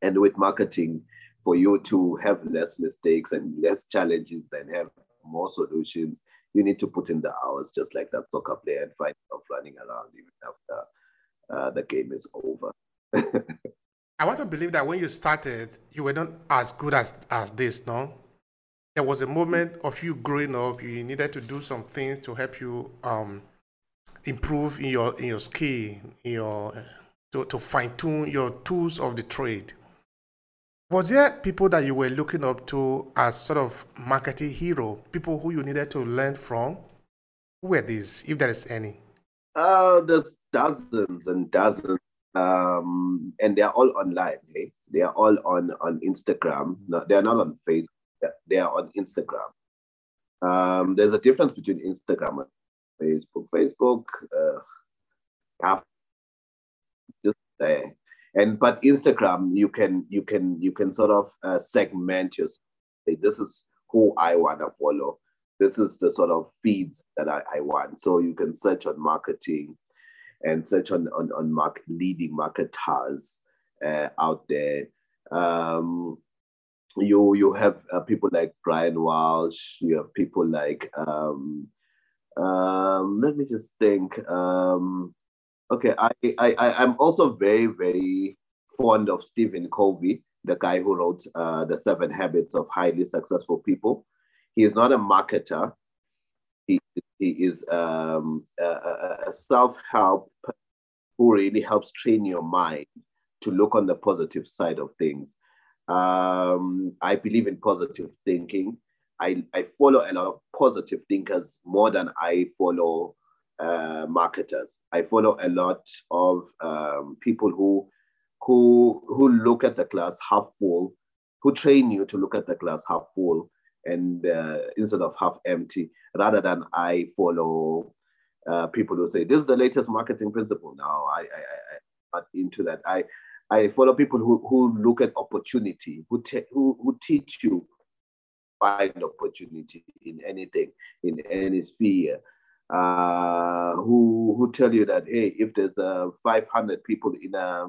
And with marketing, for you to have less mistakes and less challenges and have more solutions, you need to put in the hours, just like that soccer player, and find yourself running around even after uh, the game is over. I want to believe that when you started, you were not as good as, as this, no? There was a moment of you growing up, you needed to do some things to help you um, improve in your in your skill, in your to, to fine tune your tools of the trade. Was there people that you were looking up to as sort of marketing hero, people who you needed to learn from? Who were these, if there is any? Uh, there's dozens and dozens um, and they are all online. Eh? They are all on on Instagram. No, they are not on Facebook. They are on Instagram. Um, there's a difference between Instagram and Facebook. Facebook, uh, just there, and but Instagram, you can you can you can sort of uh, segment yourself. This is who I want to follow. This is the sort of feeds that I, I want. So you can search on marketing and search on on, on market, leading marketers uh, out there. Um, you you have uh, people like Brian Walsh. You have people like um, um, let me just think. Um, okay, I, I I am also very very fond of Stephen Covey, the guy who wrote uh, the Seven Habits of Highly Successful People. He is not a marketer. He, he is um, a, a self-help who really helps train your mind to look on the positive side of things. Um, I believe in positive thinking. I, I follow a lot of positive thinkers more than I follow uh, marketers. I follow a lot of um, people who who who look at the glass half full, who train you to look at the glass half full and uh, instead of half empty, rather than I follow uh, people who say this is the latest marketing principle. Now I, I, I not into that. I I follow people who, who look at opportunity, who, te- who who teach you find opportunity in anything, in any sphere. Uh, who who tell you that hey, if there's uh, 500 people in a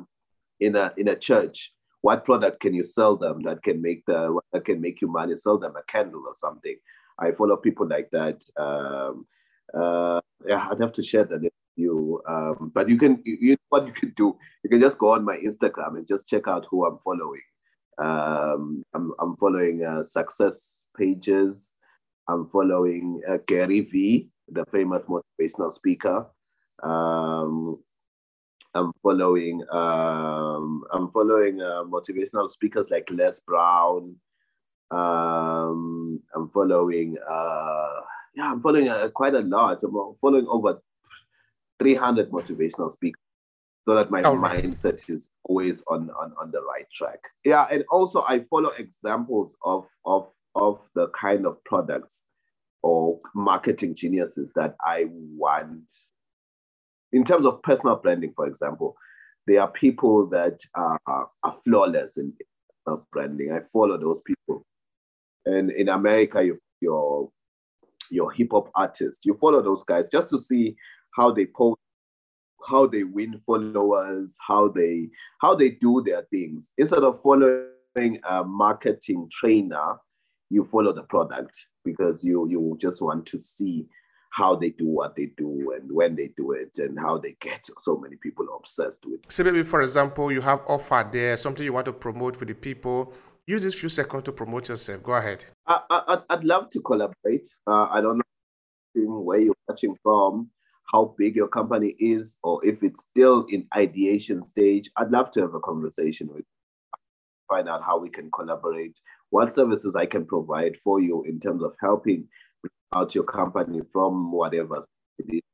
in a in a church, what product can you sell them that can make the that can make you money? Sell them a candle or something. I follow people like that. Um, uh, yeah, I'd have to share that you. Um, but you can, you, you, what you can do, you can just go on my Instagram and just check out who I'm following. Um, I'm, I'm following uh, success pages. I'm following uh, Gary V, the famous motivational speaker. Um, I'm following um, I'm following uh, motivational speakers like Les Brown. Um, I'm following uh, yeah, I'm following uh, quite a lot. I'm following over 300 motivational speakers so that my oh, mindset is always on, on, on the right track. Yeah, and also I follow examples of, of, of the kind of products or marketing geniuses that I want. In terms of personal branding, for example, there are people that are, are flawless in branding. I follow those people. And in America, you your your hip hop artists. You follow those guys just to see how they post, how they win followers, how they how they do their things. Instead of following a marketing trainer, you follow the product because you you just want to see how they do what they do and when they do it and how they get so many people obsessed with. It. So maybe for example, you have offer there, something you want to promote for the people use this few seconds to promote yourself. Go ahead. I, I, would love to collaborate. Uh, I don't know where you're watching from, how big your company is, or if it's still in ideation stage. I'd love to have a conversation with you, find out how we can collaborate, what services I can provide for you in terms of helping out your company from whatever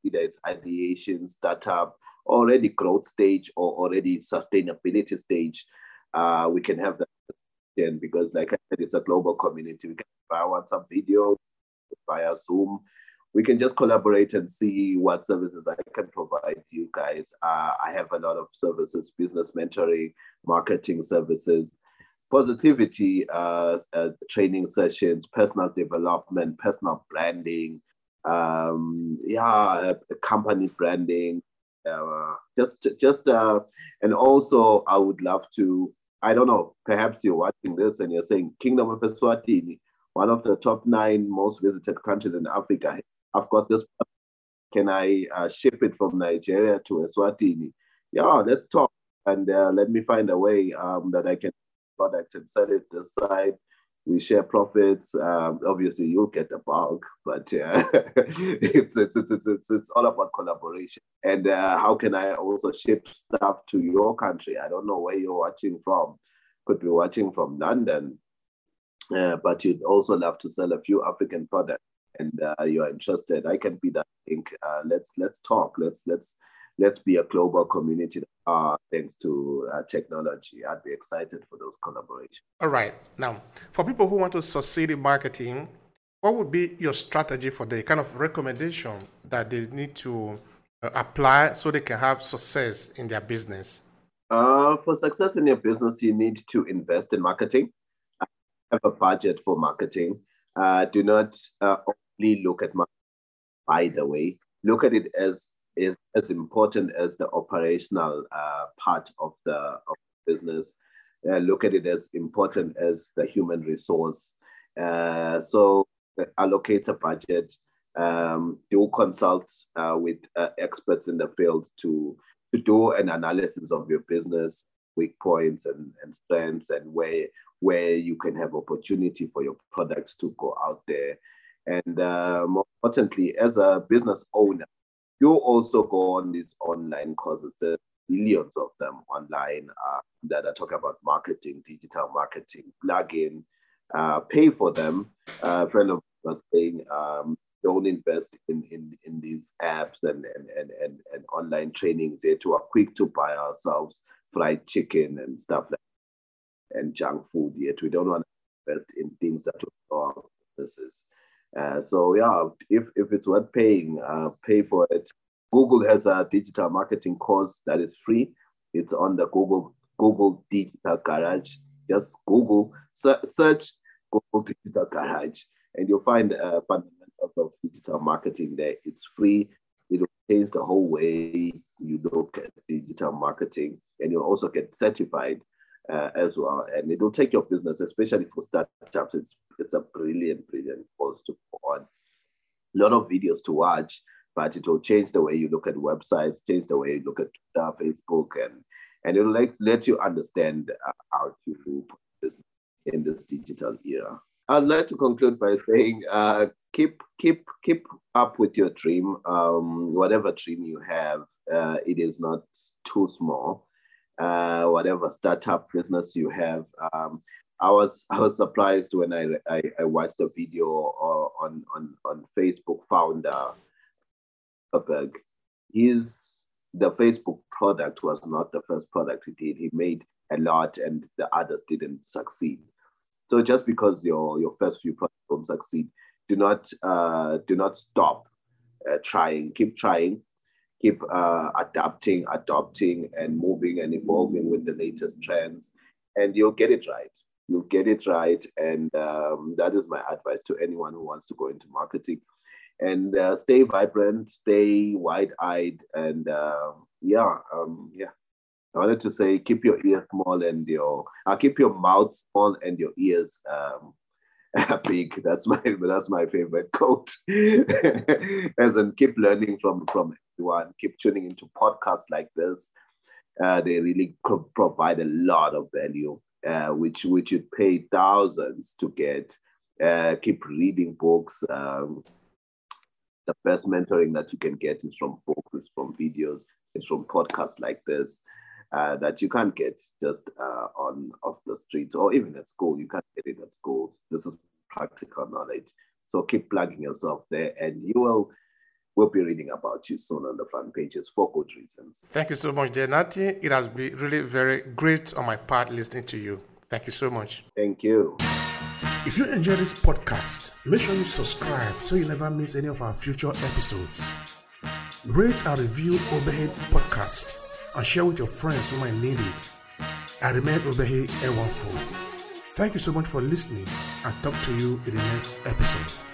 either it's ideation, startup, already growth stage, or already sustainability stage. Uh, we can have that because, like I said, it's a global community. We can via WhatsApp video, via Zoom. We can just collaborate and see what services I can provide you guys. Uh, I have a lot of services, business mentoring, marketing services, positivity uh, uh, training sessions, personal development, personal branding, um, yeah, company branding, uh, just just uh, and also I would love to I don't know, perhaps you're watching this and you're saying, Kingdom of Eswatini, one of the top nine most visited countries in Africa. I've got this. Can I uh, ship it from Nigeria to Eswatini? Yeah, let's talk. And uh, let me find a way um, that I can product and sell it this side. We share profits. Um, obviously, you'll get the bulk, but uh, it's, it's, it's, it's, it's all about collaboration. And uh, how can I also ship stuff to your country? I don't know where you're watching from. Could be watching from London, uh, but you'd also love to sell a few African products and uh, you're interested, I can be that link. Uh, let's let's talk. Let's let's let's be a global community uh, thanks to uh, technology. I'd be excited for those collaborations. All right. Now, for people who want to succeed in marketing, what would be your strategy for the kind of recommendation that they need to uh, apply so they can have success in their business? Uh, for success in your business, you need to invest in marketing. Have a budget for marketing. Uh, do not uh, look at marketing by the way. Look at it as is as important as the operational uh, part of the of business. Uh, look at it as important as the human resource. Uh, so allocate a budget. Um, do consult uh, with uh, experts in the field to to do an analysis of your business weak points and, and strengths and where where you can have opportunity for your products to go out there and uh, more importantly as a business owner you also go on these online courses. There's millions of them online uh, that are talking about marketing, digital marketing, plug in, uh, pay for them. Uh, a friend of mine was saying, um, don't invest in, in, in these apps and, and, and, and, and online trainings. They too are quick to buy ourselves fried chicken and stuff like that, and junk food. Yet we don't want to invest in things that will our businesses. Uh, so yeah, if, if it's worth paying, uh, pay for it. Google has a digital marketing course that is free. It's on the Google Google Digital Garage. Just Google search Google Digital Garage, and you'll find uh, fundamentals of digital marketing there. It's free. It'll change the whole way you look at digital marketing, and you'll also get certified uh, as well. And it will take your business, especially for startups. It's it's a brilliant, brilliant course to on. A lot of videos to watch, but it will change the way you look at websites, change the way you look at Twitter, Facebook, and and it'll like let you understand uh, how to do business in this digital era. I'd like to conclude by saying, uh, keep keep keep up with your dream. Um, whatever dream you have, uh, it is not too small uh, whatever startup business you have. Um, I was I was surprised when I, I, I watched a video on on on Facebook founder Zuckerberg. His the Facebook product was not the first product he did. He made a lot, and the others didn't succeed. So just because your your first few products don't succeed, do not uh, do not stop uh, trying. Keep trying keep uh, adapting, adopting, and moving and evolving with the latest trends, and you'll get it right. You'll get it right, and um, that is my advice to anyone who wants to go into marketing. And uh, stay vibrant, stay wide-eyed, and uh, yeah, um, yeah. I wanted to say, keep your ears small and your, uh, keep your mouth small and your ears um, big. That's my that's my favorite quote. As in, keep learning from from everyone. Keep tuning into podcasts like this. Uh, they really provide a lot of value, uh, which which you'd pay thousands to get. Uh, keep reading books. Um, the best mentoring that you can get is from books, from videos, it's from podcasts like this. Uh, that you can't get just uh, on off the streets or even at school. You can't get it at school. This is practical knowledge. So keep plugging yourself there, and you will we'll be reading about you soon on the front pages for good reasons. Thank you so much, Denati. It has been really very great on my part listening to you. Thank you so much. Thank you. If you enjoy this podcast, make sure you subscribe so you never miss any of our future episodes. Rate and review Obehe Podcast and share with your friends who might need it. I remain Obehe Ewafo. Thank you so much for listening and talk to you in the next episode.